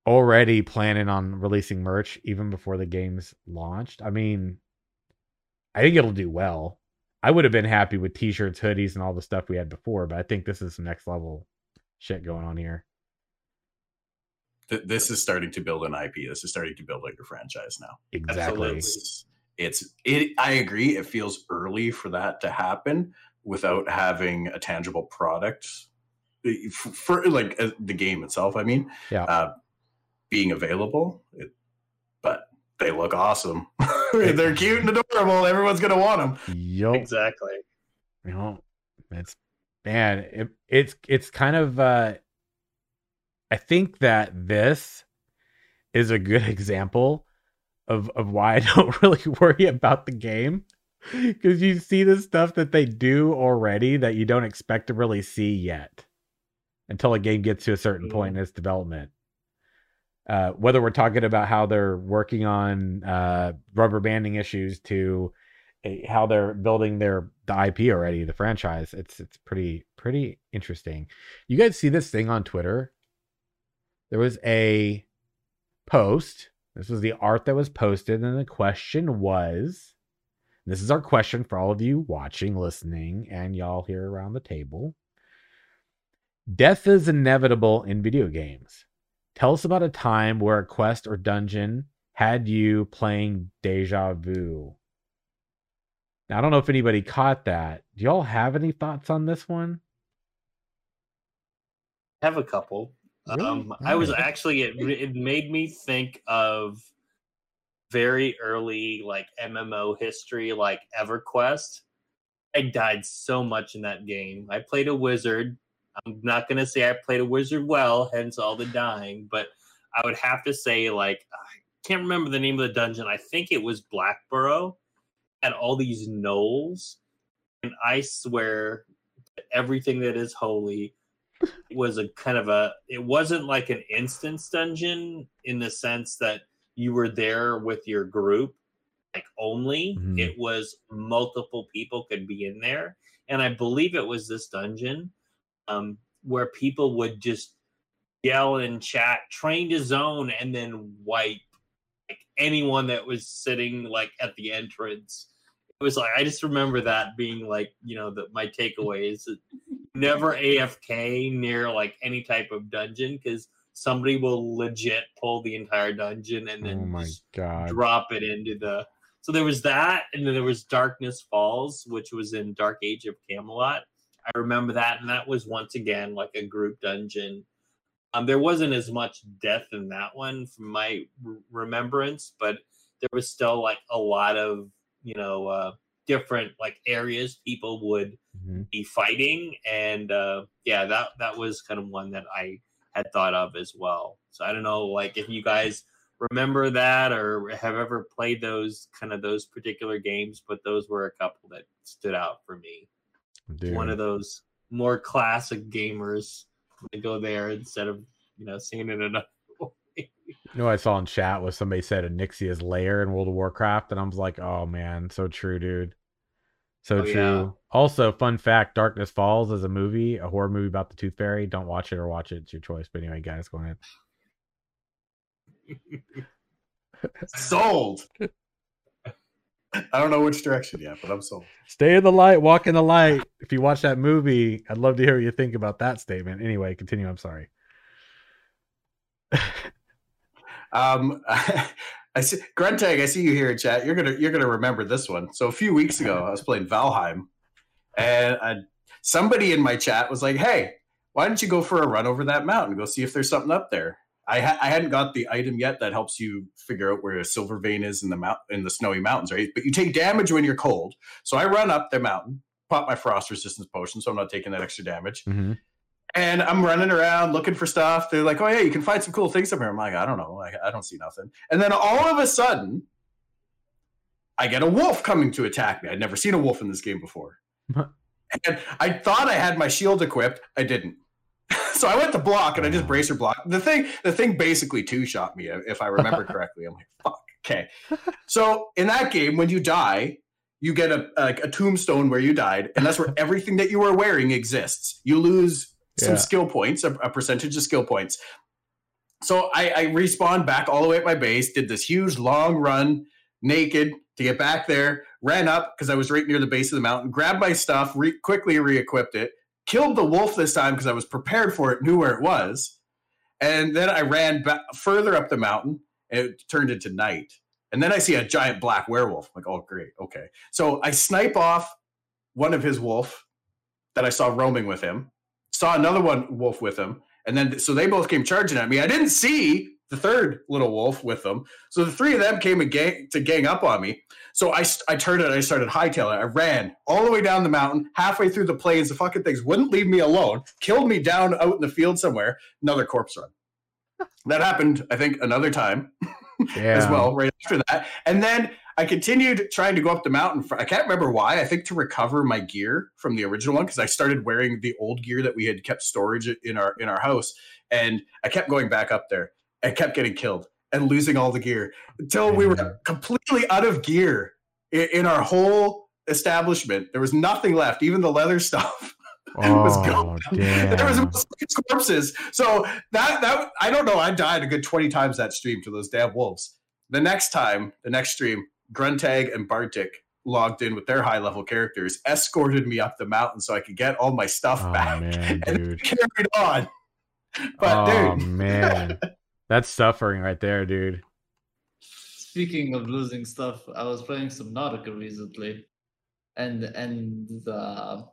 already planning on releasing merch even before the game's launched. I mean, I think it'll do well. I would have been happy with t-shirts, hoodies, and all the stuff we had before, but I think this is some next level shit going on here. This is starting to build an IP. This is starting to build like a franchise now. Exactly. It's, it's it. I agree. It feels early for that to happen without having a tangible product for, for like uh, the game itself. I mean, yeah, uh, being available. It, but they look awesome. They're cute and adorable. Everyone's gonna want them. Yep. Exactly. You know, it's man, it, it's it's kind of. uh I think that this is a good example of of why I don't really worry about the game because you see the stuff that they do already that you don't expect to really see yet until a game gets to a certain point in its development. Uh, whether we're talking about how they're working on uh, rubber banding issues to how they're building their the IP already, the franchise. It's it's pretty pretty interesting. You guys see this thing on Twitter? There was a post. This was the art that was posted, and the question was this is our question for all of you watching, listening, and y'all here around the table. Death is inevitable in video games. Tell us about a time where a quest or dungeon had you playing deja vu. Now, I don't know if anybody caught that. Do y'all have any thoughts on this one? I have a couple. Really? Um, I was actually it, it made me think of very early like MMO history, like EverQuest. I died so much in that game. I played a wizard I'm not gonna say I played a wizard well, hence all the dying, but I would have to say like I can't remember the name of the dungeon. I think it was Blackburrow. Had all these gnolls, and I swear everything that is holy was a kind of a it wasn't like an instance dungeon in the sense that you were there with your group like only. Mhm. it was multiple people could be in there. And i believe it was this dungeon um where people would just yell and chat train to zone and then wipe like anyone that was sitting like at the entrance was like i just remember that being like you know that my takeaway is that never afk near like any type of dungeon because somebody will legit pull the entire dungeon and Oh then my god. drop it into the so there was that and then there was darkness falls which was in dark age of camelot i remember that and that was once again like a group dungeon um there wasn't as much death in that one from my r- remembrance but there was still like a lot of you know uh different like areas people would Mhm. be fighting and uh yeah that that was kind of one that i had thought of as well so i don't know like if you guys remember that or have ever played those kind of those particular games but those were a couple that stood out for me Dude. one of those more classic gamers to go there instead of you know seeing it another way. You know, what I saw in chat was somebody said Onyxia's lair in World of Warcraft, and I was like, oh man, so true, dude. So Oh, yeah. true. Also, fun fact: Darkness Falls is a movie, a horror movie about the Tooth Fairy. Don't watch it or watch it; it's your choice. But anyway, guys, go ahead. Sold. I don't know which direction yet, but I'm sold. Stay in the light, walk in the light. If you watch that movie, I'd love to hear what you think about that statement. Anyway, continue. I'm sorry. Um, I see Gruntag. I see you here in chat. You're gonna you're gonna remember this one. So a few weeks ago, I was playing Valheim, and I, somebody in my chat was like, "Hey, why don't you go for a run over that mountain? Go see if there's something up there." I ha- I hadn't got the item yet that helps you figure out where a silver vein is in the mount in the snowy mountains, right? But you take damage when you're cold. So I run up the mountain, pop my frost resistance potion, so I'm not taking that extra damage. hmm And I'm running around looking for stuff. They're like, "Oh yeah, you can find some cool things up here." I'm like, "I don't know. I, I don't see nothing." And then all of a sudden, I get a wolf coming to attack me. I'd never seen a wolf in this game before, and I thought I had my shield equipped. I didn't. so I went to block, and I just bracer block. The thing, the thing basically two shot me, if I remember correctly. I'm like, "Fuck." Okay. So in that game, when you die, you get a, a a tombstone where you died, and that's where everything that you were wearing exists. You lose some Yeah. skill points, a, a percentage of skill points. So I, I respawned back all the way at my base, did this huge long run naked to get back there, ran up because I was right near the base of the mountain, grabbed my stuff, re- quickly re-equipped it, killed the wolf this time because I was prepared for it, knew where it was, and then I ran back further up the mountain. And it turned into night, and then I see a giant black werewolf. I'm like, oh great, okay. So I snipe off one of his wolf that I saw roaming with him, saw another one wolf with him, and then so they both came charging at me. I didn't see the third little wolf with them, so the three of them came and gang, to gang up on me. So I I turned it. I started hightailing. I ran all the way down the mountain, halfway through the plains. The fucking things wouldn't leave me alone. Killed me down out in the field somewhere. Another corpse run. That happened, I think, another time Yeah. as well right after that. And then I continued trying to go up the mountain. For, I can't remember why. I think to recover my gear from the original one because I started wearing the old gear that we had kept storage in our in our house, and I kept going back up there. I kept getting killed and losing all the gear until we were mm. completely out of gear in, in our whole establishment. There was nothing left, even the leather stuff. was Oh, gone. damn. there was corpses. So that that I don't know. I died a good twenty times that stream to those damn wolves. The next time, the next stream, Gruntag and Bartik logged in with their high level characters, escorted me up the mountain so I could get all my stuff Oh back, man, and carried on. But oh dude, man, that's suffering right there, dude. Speaking of losing stuff, I was playing Subnautica recently, and and uh,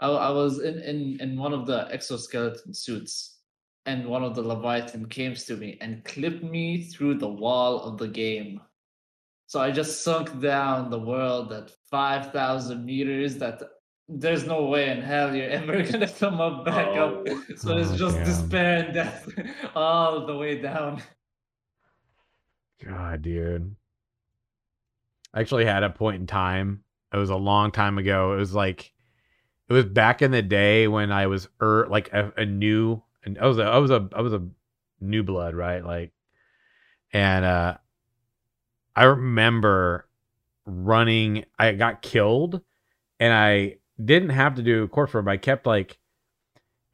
I, I was in, in in one of the exoskeleton suits, and one of the Leviathan came to me and clipped me through the wall of the game. So I just sunk down the world at five thousand meters. That there's no way in hell you're ever gonna come up back up. Oh. So it's Oh, just damn. despair and death all the way down. God, dude. I actually had a point in time. It was a long time ago. It was like it it was back in the day when I was er, like a, a new and I was a I was a I was a new blood, right? Like and uh I remember running I got killed and I didn't have to do a for him. I kept like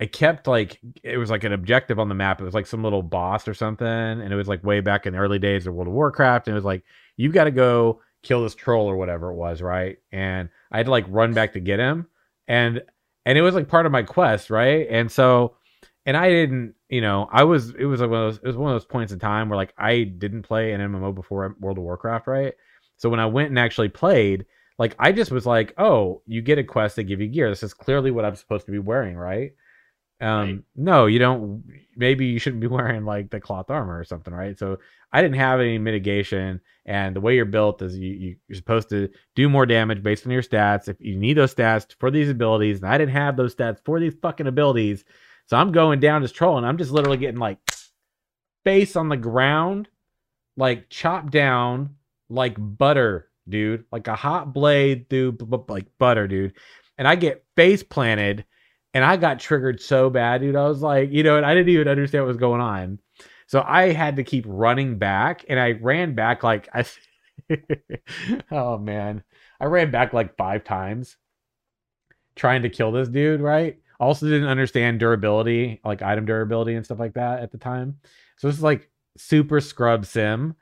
I kept like it was like an objective on the map. It was like some little boss or something, and it was like way back in the early days of World of Warcraft, and it was like you've got to go kill this troll or whatever it was, right? And I had to like run back to get him, and and it was like part of my quest, right? And so, and I didn't, you know, I was it was like one of those it was one of those points in time where like I didn't play an MMO before World of Warcraft, right? So when I went and actually played, like I just was like, oh, you get a quest, they give you gear. This is clearly what I'm supposed to be wearing, right? Um, right. no, you don't. Maybe you shouldn't be wearing like the cloth armor or something, right? So I didn't have any mitigation, and the way you're built is you, you you're supposed to do more damage based on your stats. If you need those stats for these abilities, and I didn't have those stats for these fucking abilities, so I'm going down as troll, and I'm just literally getting like face on the ground, like chopped down like butter, dude, like a hot blade through like butter, dude, and I get face planted and I got triggered so bad, dude. I was like, you know, and I didn't even understand what was going on. So I had to keep running back, and I ran back like I. oh man, I ran back like five times trying to kill this dude. Right. Also didn't understand durability, like item durability and stuff like that at the time. So this is like super scrub sim.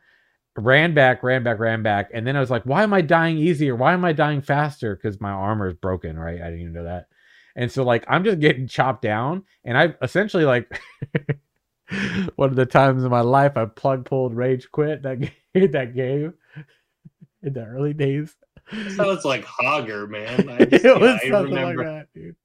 Ran back, ran back, ran back, and then I was like, "Why am I dying easier? Why am I dying faster? Because my armor is broken, right? I didn't even know that." And so like I'm just getting chopped down and I essentially like one of the times in my life I plug pulled rage quit that game, that game in the early days. sounds like Hogger, man. I just, it was yeah, remember. Like that, dude.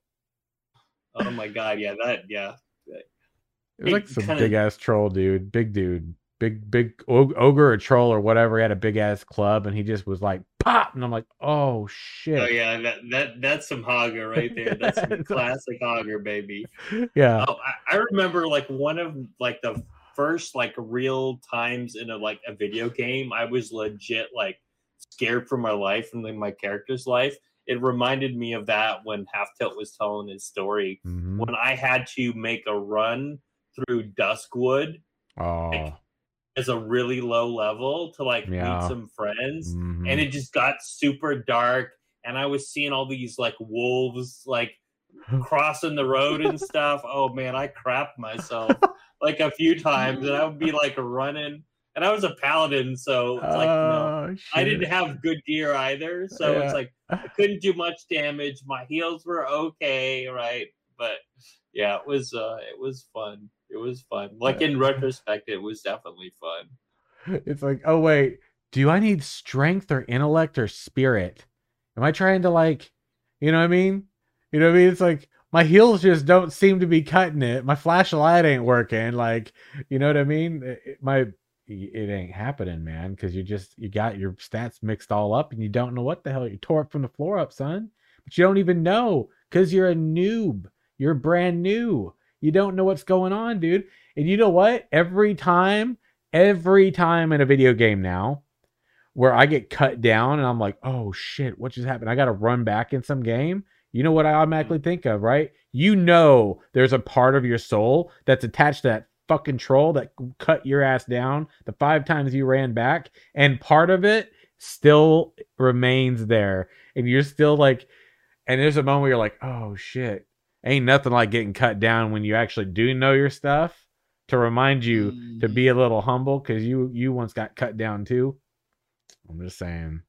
Oh my god, yeah, that yeah. It was like some kinda... big ass troll dude, big dude big big ogre or troll or whatever. He had a big ass club and he just was like pop! And i'm like oh, oh shit. oh yeah that, that that's some hogger right there. That's some classic hogger baby. Yeah. Oh, I, I, remember like one of like the first like real times in a like a video game i was legit like scared for my life and like my character's life it reminded me of that when half tilt was telling his story mm-hmm. when i had to make a run through duskwood Oh. Like, as a really low level to like yeah. meet some friends mm-hmm. and it just got super dark and i was seeing all these like wolves like crossing the road and stuff oh man i crapped myself like a few times and i would be like running and i was a paladin so it's like oh, no i didn't have good gear either so yeah. it's like i couldn't do much damage my heals were okay right but yeah it was uh it was fun it was fun. Like in retrospect, it was definitely fun. It's like, oh wait, do I need strength or intellect or spirit? Am I trying to like, you know what I mean? You know what I mean? It's like my heals just don't seem to be cutting it. My flashlight ain't working. Like, you know what I mean? It, my it ain't happening, man, because you just you got your stats mixed all up and you don't know what the hell you tore it from the floor up, son. But you don't even know because you're a noob. You're brand new. You don't know what's going on, dude. And you know what? Every time, every time in a video game now, where I get cut down and I'm like, oh shit, what just happened? I got to run back in some game. You know what I automatically mm. think of, right? You know there's a part of your soul that's attached to that fucking troll that cut your ass down the five times you ran back, and part of it still remains there. And you're still like, and there's a moment where you're like, oh shit, ain't nothing like getting cut down when you actually do know your stuff to remind you to be a little humble because you you once got cut down too. I'm just saying.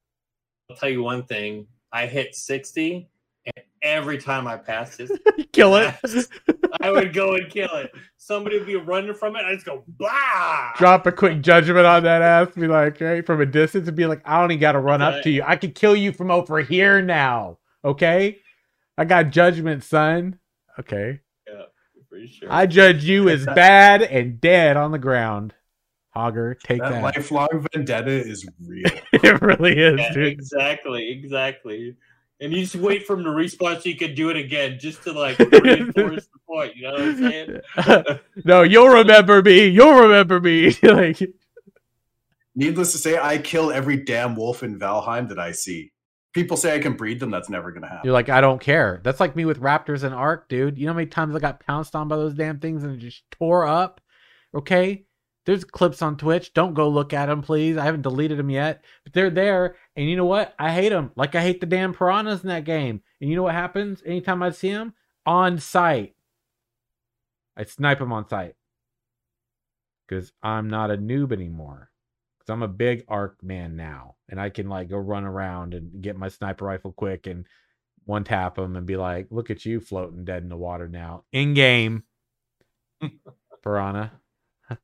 I'll tell you one thing. I hit 60 and every time I pass it, kill it. I would go and kill it. Somebody would be running from it. I just go blah. Drop a quick judgment on that ass. Be like, right from a distance, and be like, I only got to run up to you. I could kill you from over here now. Okay, I got judgment, son. Okay. Yeah, pretty sure. I judge you as bad and dead on the ground. Hogger, take that. That lifelong vendetta is real. it really is, yeah, dude. Exactly, exactly. And you just wait for him to respawn so you can do it again, just to like reinforce the point. You know what I'm saying? no, you'll remember me. You'll remember me. like, needless to say, I kill every damn wolf in Valheim that I see. people say I can breed them. That's never gonna happen. You're like, I don't care. That's like me with Raptors and Ark, dude. You know how many times I got pounced on by those damn things and just tore up? Okay. There's clips on Twitch. Don't go look at them, please. I haven't deleted them yet, but they're there. And you know what? I hate them. Like I hate the damn piranhas in that game. And you know what happens anytime I see them? On sight. I snipe them on sight. Because I'm not a noob anymore. Because I'm a big Ark man now. And I can like go run around and get my sniper rifle quick and one tap them and be like, look at you floating dead in the water now. In game. Piranha.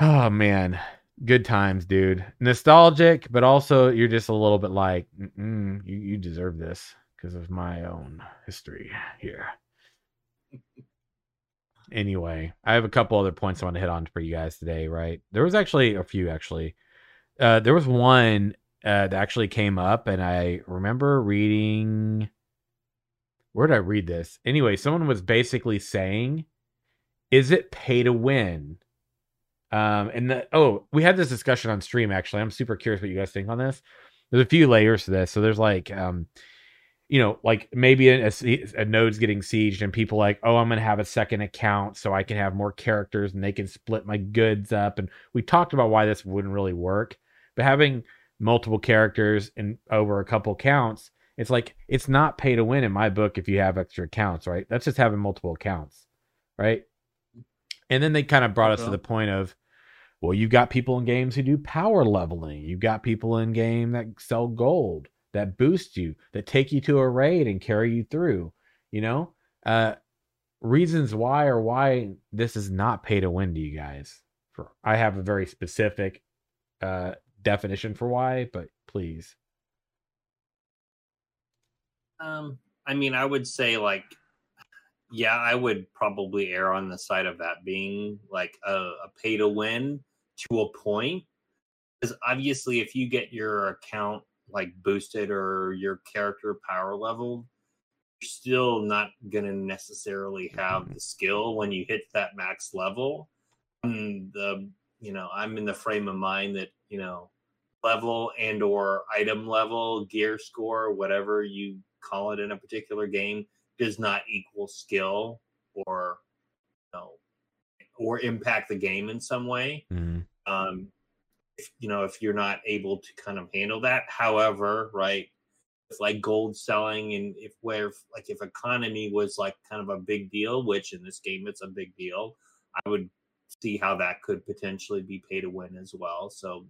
oh man. Good times, dude. Nostalgic, but also you're just a little bit like, you, you deserve this because of my own history here anyway, I have a couple other points I want to hit on for you guys today, right? There was actually a few actually. Uh, there was one uh, that actually came up, and I remember reading. Where did I read this? Anyway, someone was basically saying, "Is it pay to win?" Um, and the, oh, we had this discussion on stream. Actually, I'm super curious what you guys think on this. There's a few layers to this. So there's like, um, you know, like maybe a, a, node's getting sieged and people like, oh, I'm going to have a second account so I can have more characters and they can split my goods up. And we talked about why this wouldn't really work. But having multiple characters and over a couple accounts, it's like, it's not pay to win in my book if you have extra accounts, right? That's just having multiple accounts, right? And then they kind of brought us to the point of, well, you've got people in games who do power leveling. You've got people in game that sell gold that boost you, that take you to a raid and carry you through, you know? Uh reasons why or why this is not pay to win to you guys. For I have a very specific uh definition for why, but please. Um I mean, I would say like yeah, I would probably err on the side of that being like a, a pay to win to a point. Because obviously, if you get your account like boosted or your character power level, you're still not gonna necessarily have the skill when you hit that max level. And the you know, I'm in the frame of mind that, you know, level and or item level, gear score, whatever you call it in a particular game, does not equal skill or you know or impact the game in some way. Mm-hmm. Um, if, you know if you're not able to kind of handle that however right it's like gold selling and if where like if economy was like kind of a big deal which in this game it's a big deal i would see how that could potentially be pay to win as well so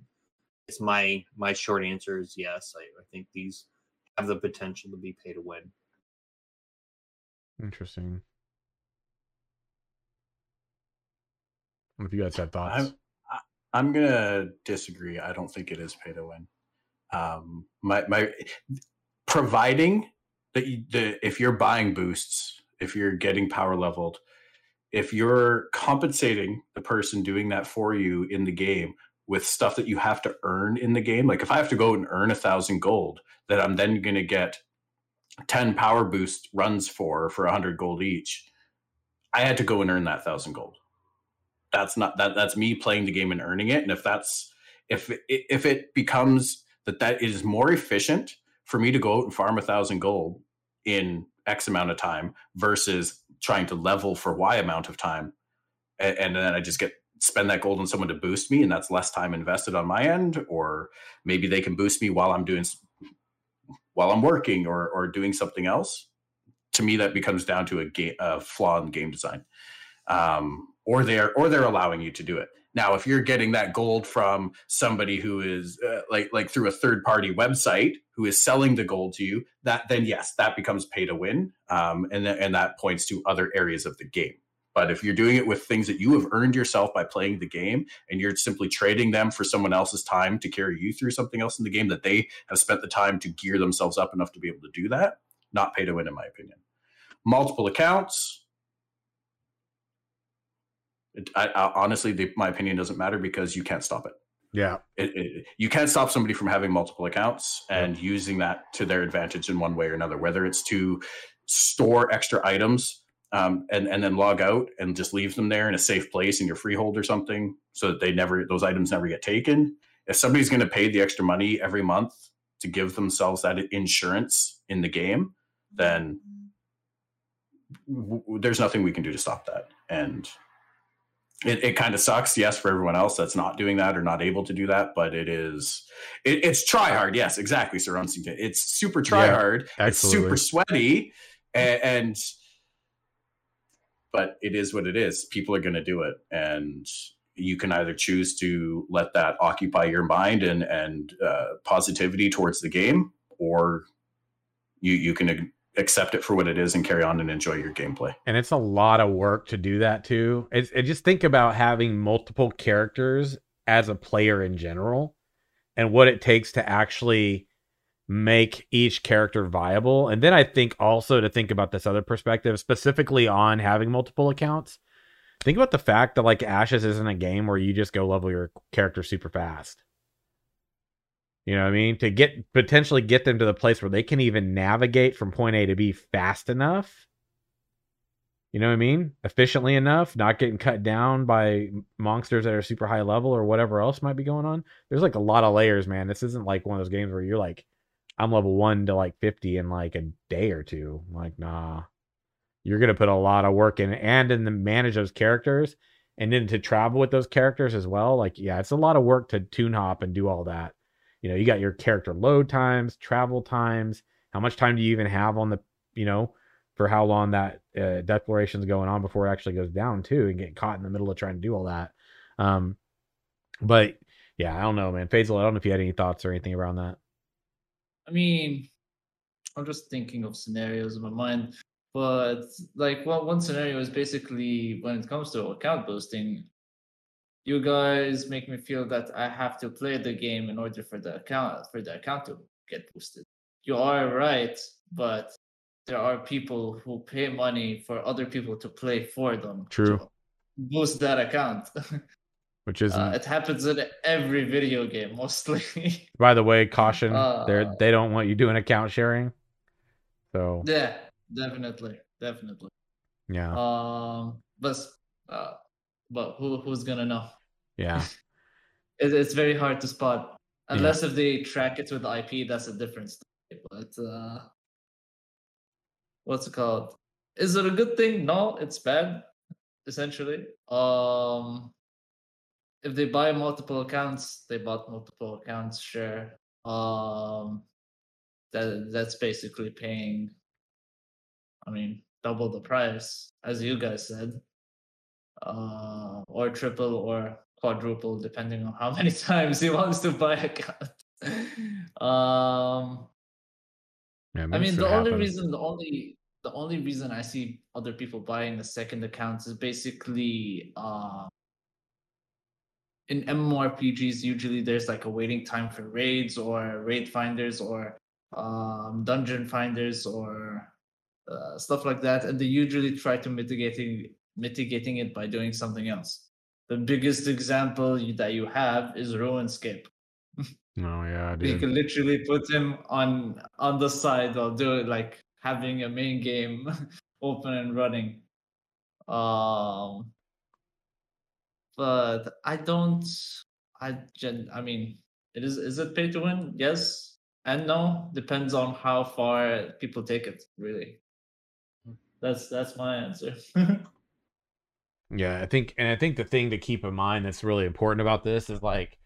it's my my short answer is yes i, I think these have the potential to be pay to win interesting if you guys have thoughts I'm gonna disagree. I don't think it is pay to win. Um, my my providing that you, the if you're buying boosts, if you're getting power leveled, if you're compensating the person doing that for you in the game with stuff that you have to earn in the game, like if I have to go and earn a thousand gold, that I'm then gonna get ten power boost runs for for a hundred gold each. I had to go and earn that thousand gold that's not that that's me playing the game and earning it and if that's if if it becomes that that is more efficient for me to go out and farm a thousand gold in x amount of time versus trying to level for y amount of time and, and then i just get spend that gold on someone to boost me and that's less time invested on my end or maybe they can boost me while i'm doing while i'm working or or doing something else to me that becomes down to a, a flaw in game design um, or they're or they're allowing you to do it. Now, if you're getting that gold from somebody who is uh, like like through a third party website who is selling the gold to you, that then yes, that becomes pay to win, um, and th- and that points to other areas of the game. But if you're doing it with things that you have earned yourself by playing the game, and you're simply trading them for someone else's time to carry you through something else in the game that they have spent the time to gear themselves up enough to be able to do that, not pay to win, in my opinion. Multiple accounts, I, I, honestly, the, my opinion doesn't matter because you can't stop it. Yeah, it, it, you can't stop somebody from having multiple accounts and using that to their advantage in one way or another. Whether it's to store extra items um, and and then log out and just leave them there in a safe place in your freehold or something, so that they never those items never get taken. if somebody's going to pay the extra money every month to give themselves that insurance in the game, then w- there's nothing we can do to stop that. And it, it kind of sucks, yes, for everyone else that's not doing that or not able to do that, but it is it, it's try hard. Yes, exactly, Sir Unsington. It's super try hard. Yeah, it's super sweaty, and, and but it is what it is. People are going to do it, and you can either choose to let that occupy your mind and and uh, positivity towards the game, or you you can accept it for what it is and carry on and enjoy your gameplay. And it's a lot of work to do that too. It's, it just think about having multiple characters as a player in general and what it takes to actually make each character viable. And then I think also to think about this other perspective, specifically on having multiple accounts. Think about the fact that like Ashes isn't a game where you just go level your character super fast. You know what I mean? To get potentially get them to the place where they can even navigate from point A to B fast enough. You know what I mean? Efficiently enough, not getting cut down by monsters that are super high level or whatever else might be going on. There's like a lot of layers, man. This isn't like one of those games where you're like, I'm level one to like 50 in like a day or two. I'm like, nah. You're gonna put a lot of work in and in the manage those characters and then to travel with those characters as well. Like, yeah, it's a lot of work to tune hop and do all that you know you got your character load times travel times how much time do you even have on the you know for how long that uh, declaration is going on before it actually goes down too and get caught in the middle of trying to do all that um but yeah i don't know man Faisal, i don't know if you had any thoughts or anything around that i mean i'm just thinking of scenarios in my mind but like well, one scenario is basically when it comes to account boosting you guys make me feel that I have to play the game in order for the account for the account to get boosted. You are right, but there are people who pay money for other people to play for them. True. boost that account. Which is uh, it happens in every video game mostly. By the way, caution, uh, they they don't want you doing account sharing. So Yeah, definitely. Definitely. Yeah. Um but uh but who who's gonna know? Yeah. it, it's very hard to spot unless yeah. if they track it with IP. That's a different story. But uh, what's it called? Is it a good thing? No, it's bad. Essentially, um, if they buy multiple accounts, they bought multiple accounts. Sure. Um, that that's basically paying. I mean, double the price, as you guys said, uh, or triple or quadruple depending on how many times he wants to buy a cut. um, yeah, I mean, the only reason, the only, the only reason I see other people buying the second accounts is basically, uh, in MMORPGs, usually there's like a waiting time for raids or raid finders or um, dungeon finders or uh, stuff like that, and they usually try to mitigating mitigating it by doing something else the biggest example that you have is Runescape. Oh yeah, dude. You can literally put him on on the side or do it like having a main game open and running. Um, but I don't. I gen. I mean, it is. Is it pay to win? Yes and no. Depends on how far people take it. Really. That's that's my answer. Yeah, I think, and I think the thing to keep in mind that's really important about this is like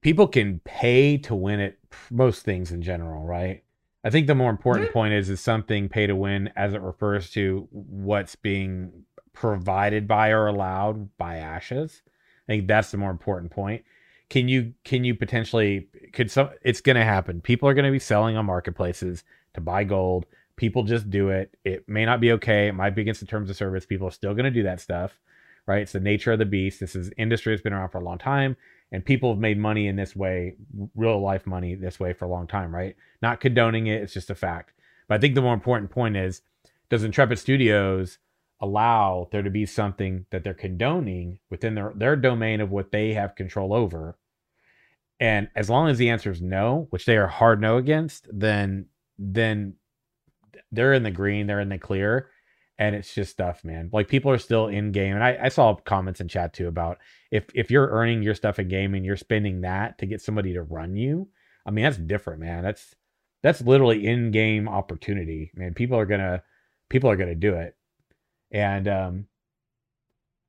people can pay to win at most things in general, right? I think the more important mm-hmm. point is is something pay to win as it refers to what's being provided by or allowed by Ashes. I think that's the more important point. Can you can you potentially could some it's going to happen. People are going to be selling on marketplaces to buy gold people just do it. It may not be okay. It might be against the terms of service. People are still going to do that stuff, right? It's the nature of the beast. This is industry that's been around for a long time, and people have made money in this way, real life money this way for a long time, right? Not condoning it. It's just a fact. But I think the more important point is, does Intrepid Studios allow there to be something that they're condoning within their their domain of what they have control over? And as long as the answer is no, which they are hard no against, then then they're in the green, they're in the clear. and it's just stuff, man. Like people are still in game, and I, I saw comments in chat too about if if you're earning your stuff in game and you're spending that to get somebody to run you. I mean, that's different, man. That's that's literally in game opportunity, man. People are gonna people are gonna do it, and um,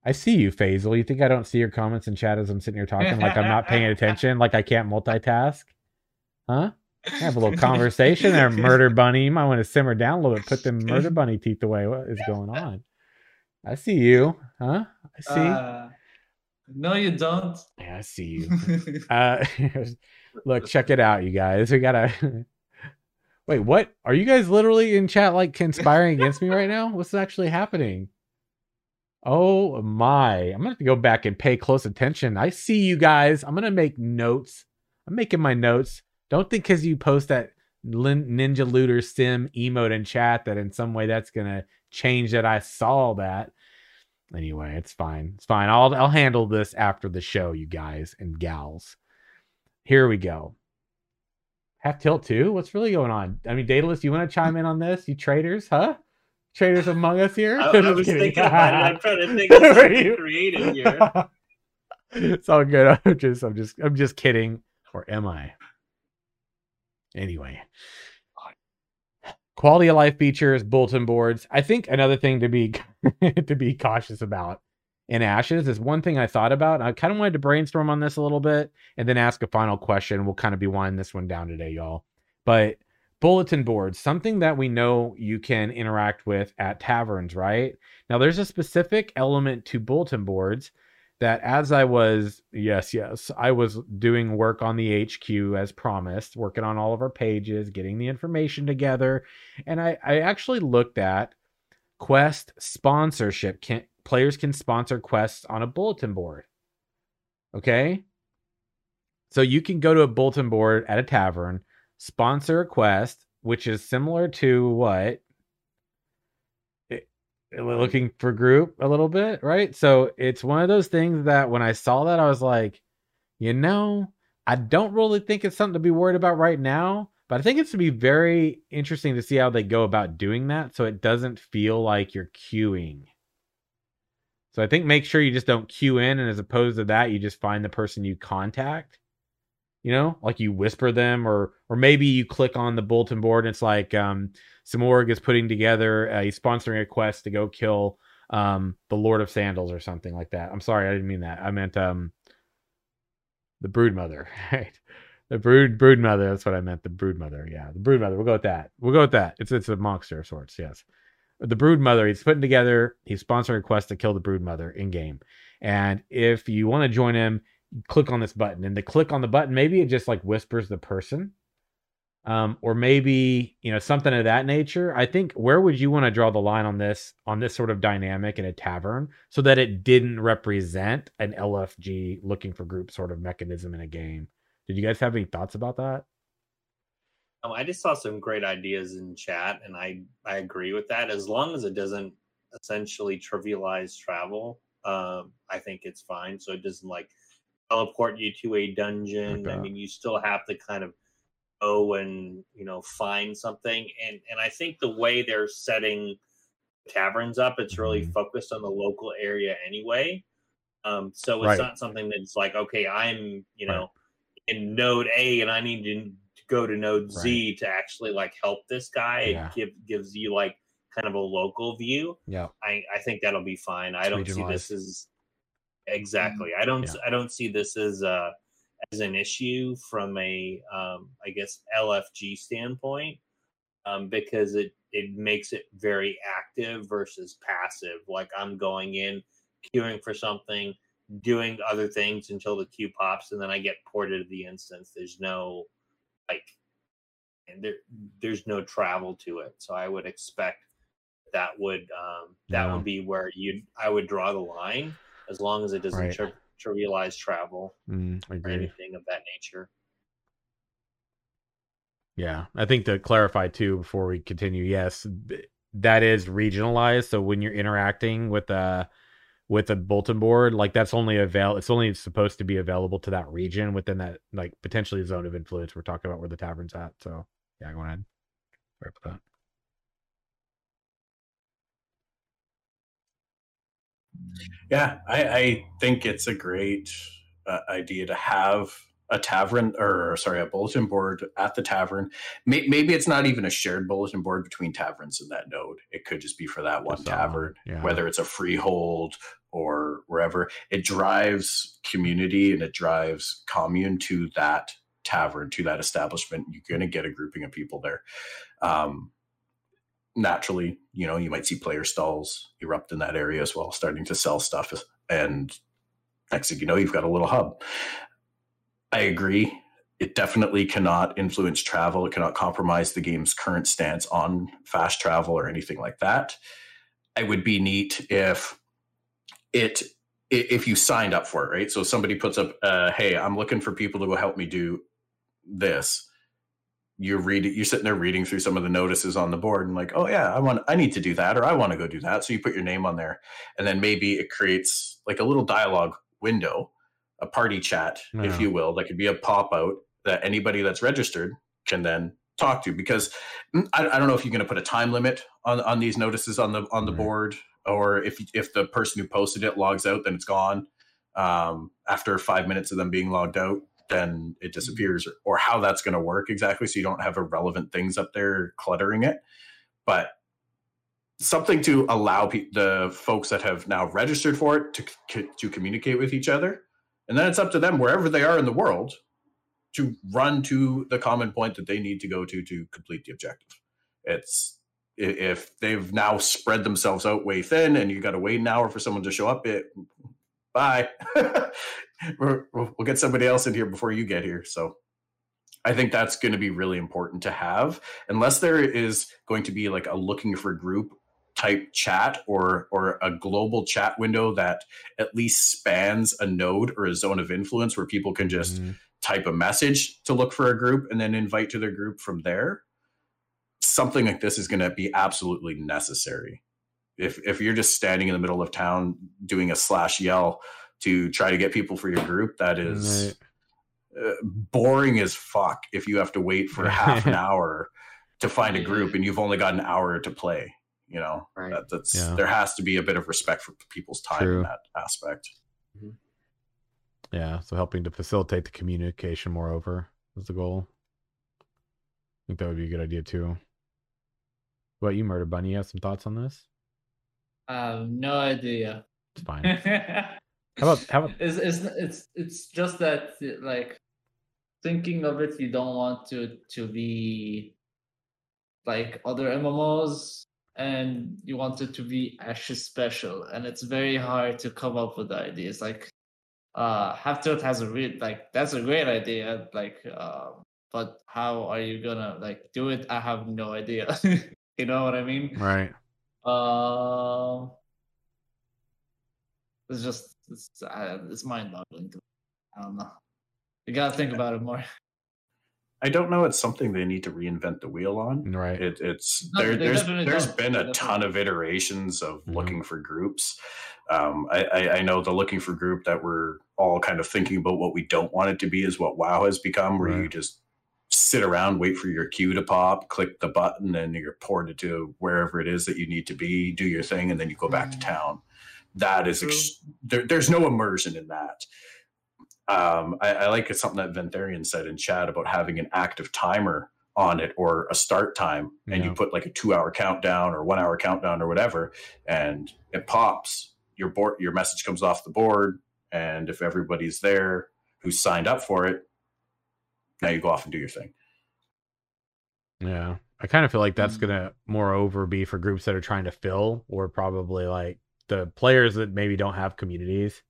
I see you, Faisal. You think I don't see your comments in chat as I'm sitting here talking, like I'm not paying attention, like I can't multitask, huh? Have a little conversation there, Murder Bunny. You might want to simmer down a little bit. Put them Murder Bunny teeth away. What is going on? I see you, huh? I see. Uh, no, you don't. Yeah, I see you. uh, look, check it out, you guys. We gotta. Wait, what? Are you guys literally in chat like conspiring against me right now? What's actually happening? Oh my! I'm gonna have to go back and pay close attention. I see you guys. I'm gonna make notes. I'm making my notes. Don't think because you post that Ninja Looter Sim emote in chat that in some way that's gonna change that I saw that. Anyway, it's fine. It's fine. I'll I'll handle this after the show, you guys and gals. Here we go. Half tilt too. What's really going on? I mean, Daedalus, you want to chime in on this? You traders, huh? Traders among us here. I, I was kidding. thinking about it. I'm trying to think of something creative here. it's all good. I'm just, I'm just, I'm just kidding. Or am I? Anyway, quality of life features, bulletin boards. I think another thing to be to be cautious about in Ashes is one thing I thought about. I kind of wanted to brainstorm on this a little bit and then ask a final question. We'll kind of be winding this one down today, y'all. But bulletin boards, something that we know you can interact with at taverns, right? Now, there's a specific element to bulletin boards that as I was, yes, yes, I was doing work on the HQ as promised, working on all of our pages, getting the information together. And I, I actually looked at quest sponsorship. Players can sponsor quests on a bulletin board. Okay. So you can go to a bulletin board at a tavern, sponsor a quest, which is similar to what? looking for group a little bit, right? So it's one of those things that when I saw that, I was like, you know, I don't really think it's something to be worried about right now, but I think it's to be very interesting to see how they go about doing that so it doesn't feel like you're queuing. So I think make sure you just don't queue in, and as opposed to that, you just find the person you contact. You know, like you whisper them, or or maybe you click on the bulletin board and it's like, um, Simorg is putting together, a sponsoring a quest to go kill um, the Lord of Sandals or something like that. I'm sorry, I didn't mean that. I meant um, the Brood Mother, right? The brood Brood Mother. That's what I meant. The Brood Mother. Yeah, the Brood Mother. We'll go with that. We'll go with that. It's it's a monster of sorts. Yes, the brood mother He's putting together. He's sponsoring a quest to kill the brood mother in game. And if you want to join him, click on this button. And the click on the button, maybe it just like whispers the person um, or maybe you know something of that nature. I think where would you want to draw the line on this on this sort of dynamic in a tavern so that it didn't represent an LFG looking for group sort of mechanism in a game? Did you guys have any thoughts about that? Um, I just saw some great ideas in chat, and I I agree with that. As long as it doesn't essentially trivialize travel, um, I think it's fine. So it doesn't like teleport you to a dungeon. Okay. I mean, you still have to kind of go and you know find something and and i think the way they're setting taverns up it's really mm-hmm. focused on the local area anyway um so it's right. not something that's like okay i'm you know right. in node a and i need to go to node right. z to actually like help this guy yeah. it give, gives you like kind of a local view yeah i i think that'll be fine it's i don't see this as exactly i don't yeah. i don't see this as uh as an issue from a, um, I guess, LFG standpoint, um, because it it makes it very active versus passive. Like I'm going in, queuing for something, doing other things until the queue pops, and then I get ported to the instance. There's no like, and there there's no travel to it. So I would expect that would um, that yeah. would be where you I would draw the line as long as it doesn't right. tri- trivialize travel mm, or anything of that nature. Yeah, I think to clarify too before we continue, yes, that is regionalized. So when you're interacting with a with a bulletin board, like that's only avail it's only supposed to be available to that region within that like potentially zone of influence we're talking about where the tavern's at. So yeah, go ahead. Sorry about that. Yeah, I, I think it's a great uh, idea to have a tavern or sorry a bulletin board at the tavern maybe it's not even a shared bulletin board between taverns in that node it could just be for that one tavern yeah. whether it's a freehold or wherever it drives community and it drives commune to that tavern to that establishment you're going to get a grouping of people there um, naturally you know you might see player stalls erupt in that area as well starting to sell stuff and next thing you know you've got a little hub I agree. It definitely cannot influence travel. It cannot compromise the game's current stance on fast travel or anything like that. It would be neat if it if you signed up for it, right? So somebody puts up, uh, "Hey, I'm looking for people to go help me do this." You read you're sitting there reading through some of the notices on the board, and like, "Oh yeah, I want, I need to do that, or I want to go do that." So you put your name on there, and then maybe it creates like a little dialogue window a party chat, yeah. if you will, that could be a pop out that anybody that's registered can then talk to. Because mm, I, I don't know if you're going to put a time limit on, on these notices on the on the board, or if if the person who posted it logs out, then it's gone. Um, after five minutes of them being logged out, then it disappears, or, or how that's going to work exactly. So you don't have irrelevant things up there cluttering it, but something to allow pe- the folks that have now registered for it to to communicate with each other and then it's up to them, wherever they are in the world, to run to the common point that they need to go to to complete the objective. It's if they've now spread themselves out way thin and you got to wait an hour for someone to show up, it bye. we'll get somebody else in here before you get here. So I think that's going to be really important to have, unless there is going to be like a looking for group type chat or or a global chat window that at least spans a node or a zone of influence where people can just mm-hmm. type a message to look for a group and then invite to their group from there something like this is going to be absolutely necessary if if you're just standing in the middle of town doing a slash yell to try to get people for your group that is right. Uh, boring as fuck if you have to wait for half an hour to find a group and you've only got an hour to play you know right. that, that's yeah. there has to be a bit of respect for people's time True. in that aspect mm-hmm. yeah so helping to facilitate the communication moreover is the goal i think that would be a good idea too what about you murder bunny? You have some thoughts on this? I have no idea. It's fine. How about how about it's, it's it's it's just that like thinking of it you don't want to to be like other mmos and you want it to be actually special and it's very hard to come up with ideas like uh half has a real like that's a great idea like um but how are you gonna like do it? I have no idea you know what i mean right um uh, it's just it's uh, it's mind-boggling i don't know you gotta think about it more I don't know. It's something they need to reinvent the wheel on. Right. It, it's no, there, there's there's don't. been a ton of iterations of mm-hmm. looking for groups. Um, I, I, I, know the looking for group that we're all kind of thinking about what we don't want it to be is what WoW has become, where right. you just sit around, wait for your queue to pop, click the button, and you're ported to wherever it is that you need to be, do your thing, and then you go back to mm. town. That is ex- there, there's no immersion in that um, I, I, like something that Ventherian said in chat about having an active timer on it or a start time, and yeah. you put like a two-hour countdown or one-hour countdown or whatever, and it pops. Your board, your message comes off the board, and if everybody's there who signed up for it, now you go off and do your thing. Yeah, I kind of feel like that's mm-hmm. gonna moreover be for groups that are trying to fill, or probably like the players that maybe don't have communities,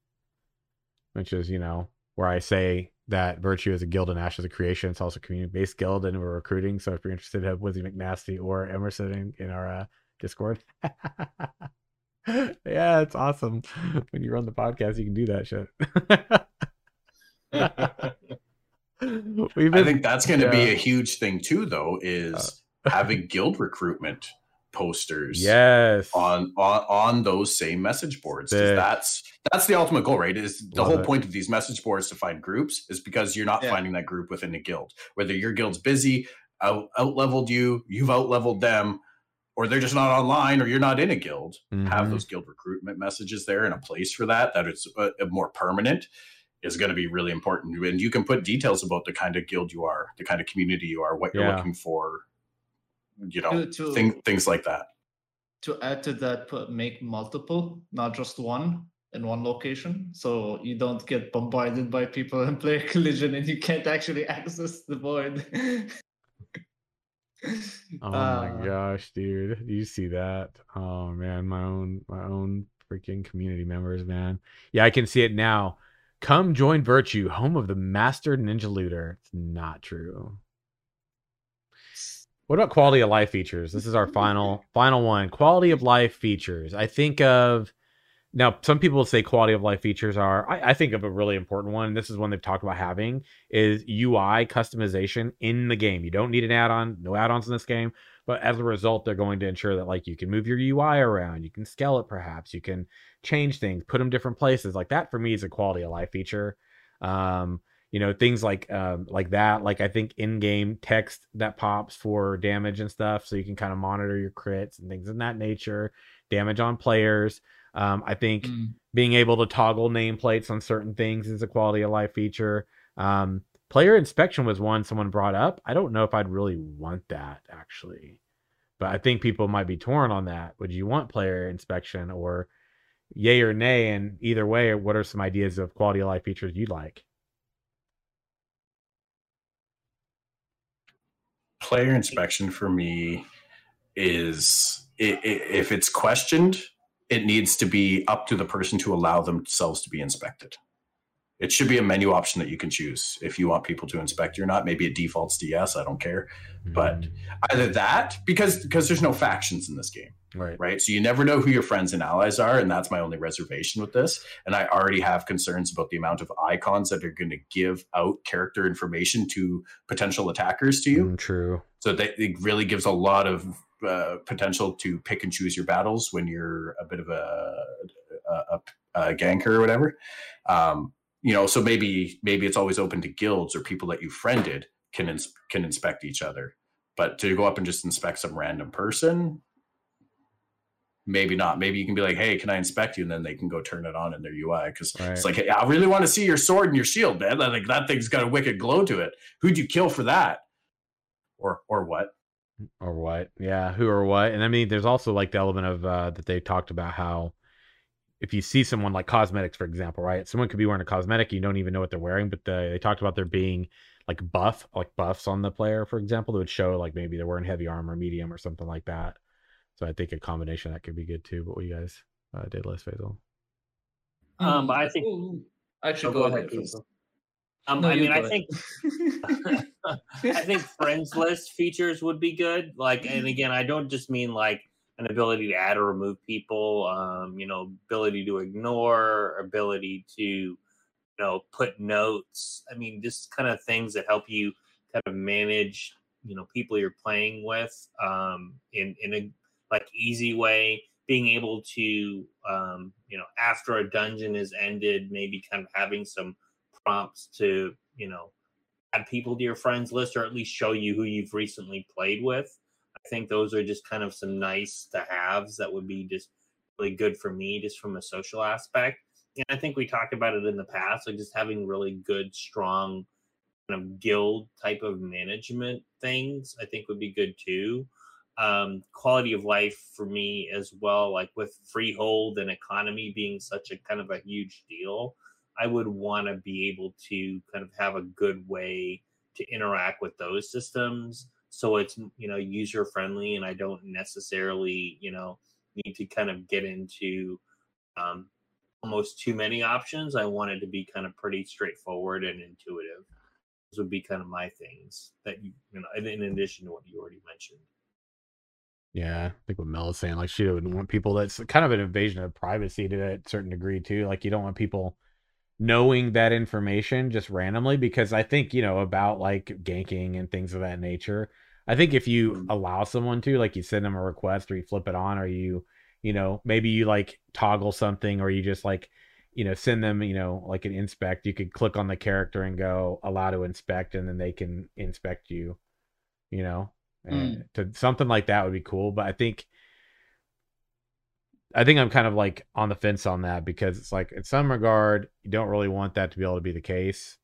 which is you know where I say that Virtue is a guild and Ashes of Creation. It's also a community based guild, and we're recruiting. So if you're interested, have Wizzy McNasty or Emerson in, in our uh, Discord. yeah, it's awesome. When you run the podcast, you can do that shit. been, I think that's going to yeah. be a huge thing too, though, is uh, having guild recruitment posters yes on on on those same message boards that's that's the ultimate goal right is the Love whole it. point of these message boards to find groups is because you're not yeah. finding that group within a guild whether your guild's busy out out leveled you you've out leveled them or they're just not online or you're not in a guild Mhm. have those guild recruitment messages there and a place for that that is a, a more permanent is going to be really important and you can put details about the kind of guild you are the kind of community you are what you're Yeah. looking for you know To- to- thing, things like that to add to that, put make multiple, not just one in one location, so you don't get bombarded by people in player collision and you can't actually access the board. Oh Uh, my gosh, dude. Do you see that? Oh man, my own my own freaking community members, man. Yeah, I can see it now. Come join Virtue, home of the master ninja looter. It's not true. What about quality of life features? This is our final final one. Quality of life features. I think of now some people say quality of life features are I, I think of a really important one. This is one they've talked about having is UI customization in the game. You don't need an add-on, no add-ons in this game, but as a result, they're going to ensure that like you can move your UI around, you can scale it perhaps, you can change things, put them different places. Like that for me is a quality of life feature. Um, you know, things like um like that, like I think in-game text that pops for damage and stuff, so you can kind of monitor your crits and things in that nature, damage on players. Um, I think Mm. being able to toggle nameplates on certain things is a quality of life feature. Um, player inspection was one someone brought up. I don't know if I'd really want that actually, but I think people might be torn on that. Would you want player inspection or yay or nay? And either way, what are some ideas of quality of life features you'd like? player inspection for me is if it's questioned it needs to be up to the person to allow themselves to be inspected it should be a menu option that you can choose if you want people to inspect you or not. Maybe it defaults to yes i don't care. But- Mm, either that because because there's no factions in this game right, right? So you never know who your friends and allies are and that's my only reservation with this. And i already have concerns about the amount of icons that are going to give out character information to potential attackers to you. Mm, true. so that it really gives a lot of uh, potential to pick and choose your battles when you're a bit of a, a, a, a ganker or whatever. Um, you know, so maybe maybe it's always open to guilds or people that you friended can ins- can inspect each other. But to go up and just inspect some random person, maybe not. Maybe you can be like, "Hey, can I inspect you?" And then they can go turn it on in their UI because Right. it's like, "Hey, I really want to see your sword and your shield, man. Like that thing's got a wicked glow to it. Who'd you kill for that?" Or or what? or what yeah who or what and i mean there's also like the element of uh that they talked about how if you see someone like cosmetics for example right? Someone could be wearing a cosmetic you don't even know what they're wearing but the, they talked about there being like buff like buffs on the player for example that would show like maybe they're wearing heavy armor medium or something like that. So i think a combination of that could be good too but what you guys uh, did less fatal Um, I think- Ooh, actually, Oh, go, go ahead. ahead, Um, No, I mean, I think I think friends list features would be good. Like, and again, I don't just mean like an ability to add or remove people. Um, you know, ability to ignore, ability to, you know, put notes. I mean, just kind of things that help you kind of manage, you know, people you're playing with um, in in a like easy way. Being able to, um, you know, after a dungeon is ended, maybe kind of having some prompts to, you know, add people to your friends list or at least show you who you've recently played with. I think those are just kind of some nice to haves that would be just really good for me, just from a social aspect. And I think we talked about it in the past, like just having really good, strong kind of guild type of management things, I think would be good too. Um, quality of life for me as well, like with freehold and economy being such a kind of a huge deal. I would want to be able to kind of have a good way to interact with those systems so it's you know user friendly and I don't necessarily you know need to kind of get into um, almost too many options. I want it to be kind of pretty straightforward and intuitive. Those would be kind of my things that you you know in, addition to what you already mentioned. Yeah, I think what Mel is saying, like she would want people that's kind of an invasion of privacy to a certain degree too. Like you don't want people knowing that information just randomly because I think, you know, about like ganking and things of that nature. I think if you Mhm. allow someone to, like you send them a request or you flip it on or you, you know, maybe you like toggle something or you just like, you know, send them, you know, like an inspect, you could click on the character and go allow to inspect and then they can inspect you, you know. and mm. to something like that would be cool. But I think I think I'm kind of like on the fence on that because it's like in some regard you don't really want that to be able to be the case,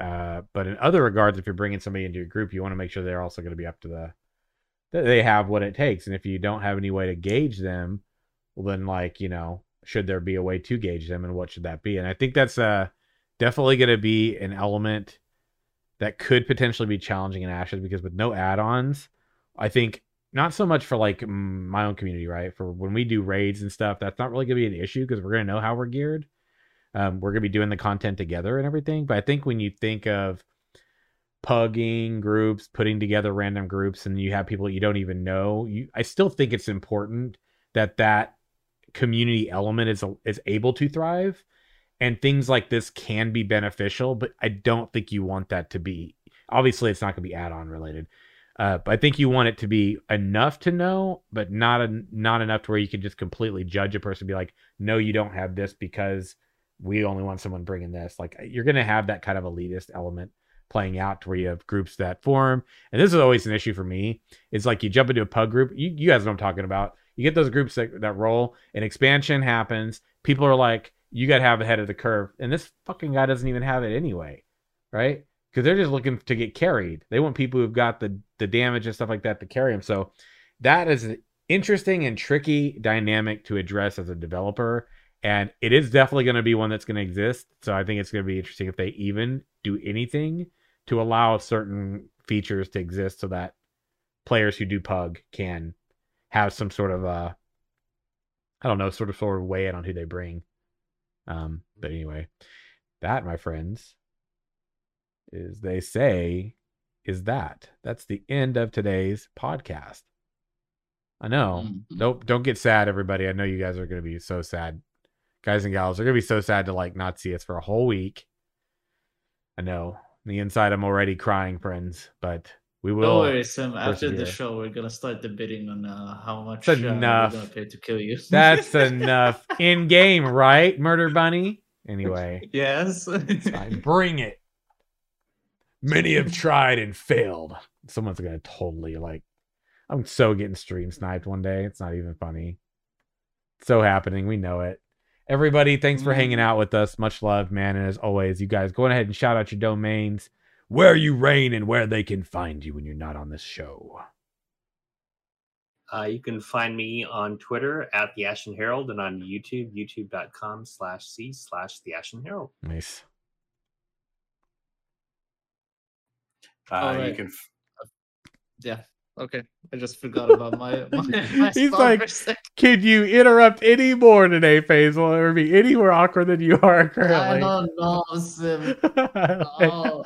uh, but in other regards, if you're bringing somebody into your group, you want to make sure they're also going to be up to the that they have what it takes. And if you don't have any way to gauge them, well, then like you know, should there be a way to gauge them, and what should that be? And I think that's uh definitely going to be an element that could potentially be challenging in Ashes because with no add-ons, I think not so much for like my own community, right? For when we do raids and stuff, that's not really going to be an issue because we're going to know how we're geared. Um, we're going to be doing the content together and everything. But I think when you think of pugging groups, putting together random groups, and you have people you don't even know, you, I still think it's important that that community element is is able to thrive, and things like this can be beneficial. But I don't think you want that to be. Obviously, it's not going to be add-on related uh, I think you want it to be enough to know, but not a, not enough to where you can just completely judge a person. Be like, no, you don't have this because we only want someone bringing this. Like you're going to have that kind of elitist element playing out to where you have groups that form. And this is always an issue for me. It's like you jump into a pug group. You, you guys know what I'm talking about. You get those groups that, that roll, and expansion happens. People are like, you got to have ahead of the curve, and this fucking guy doesn't even have it anyway, right? Because they're just looking to get carried. They want people who've got the the damage and stuff like that to carry them. So that is an interesting and tricky dynamic to address as a developer, and it is definitely going to be one that's going to exist. So I think it's going to be interesting if they even do anything to allow certain features to exist so that players who do pug can have some sort of uh I don't know, sort of sort of weigh in on who they bring. Um, but anyway, that my friends is they say is that. That's the end of today's podcast. I know. Mm-hmm. Nope. Don't get sad, everybody. I know you guys are going to be so sad. Guys and gals are going to be so sad to like not see us for a whole week. I know. On the inside, I'm already crying, friends, but we will. Don't worry, Sam. After the show, we're going to start debating on uh, how much That's enough. Uh, we're going to pay to kill you. That's enough. In game, right? Murder Bunny? Anyway. yes. Bring it. Many have tried and failed. Someone's gonna totally like. I'm so getting stream sniped one day. It's not even funny. It's so happening. We know it. Everybody, thanks for hanging out with us. Much love, man. And as always, you guys go ahead and shout out your domains, where you reign, and where they can find you when you're not on this show. Uh, you can find me on Twitter at the Ashen Herald and on YouTube, youtube.com slash C slash the Ashen Herald. Nice. Uh, right. You can. Yeah. Okay. I just forgot about my. my, my He's like, "Can you interrupt any more today, will ever be any more awkward than you are currently?" I don't know, Sim. oh.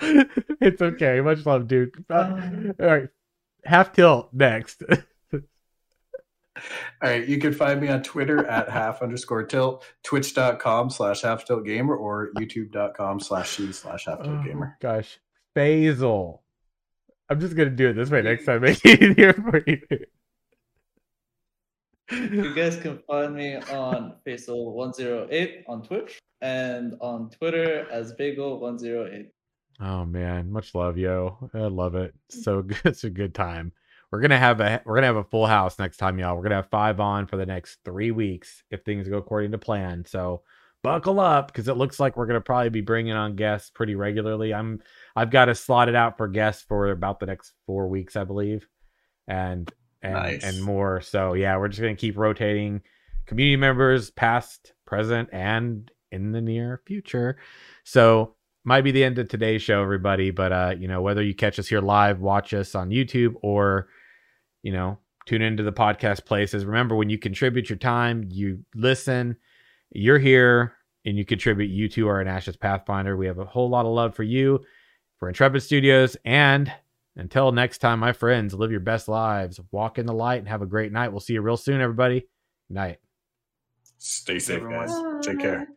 it's okay. Much love, dude. Uh, all right. Half tilt next. All right, you can find me on Twitter at half underscore tilt, twitch.com slash half tilt gamer, or youtube.com slash she slash half tilt gamer. Oh, gosh. Basil. I'm just gonna do it this way next time. Make it easier for you. You guys can find me on Faisal108 on Twitch and on Twitter as Bagel108. Oh man, much love, yo. I love it. So good. It's a good time. We're gonna have a we're gonna have a full house next time, y'all. We're gonna have five on for the next three weeks if things go according to plan. So buckle up because it looks like we're gonna probably be bringing on guests pretty regularly. I'm I've got to slot it out for guests for about the next four weeks, I believe, and and nice. and more. So yeah, we're just gonna keep rotating community members, past, present, and in the near future. So might be the end of today's show, everybody. But uh, you know, whether you catch us here live, watch us on YouTube, or you know, tune into the podcast places. Remember, when you contribute your time, you listen, you're here, and you contribute. You too are an Ashes Pathfinder. We have a whole lot of love for you for Intrepid Studios. And until next time, my friends, live your best lives, walk in the light, and have a great night. We'll see you real soon, everybody. Night. Stay safe, guys. Take care.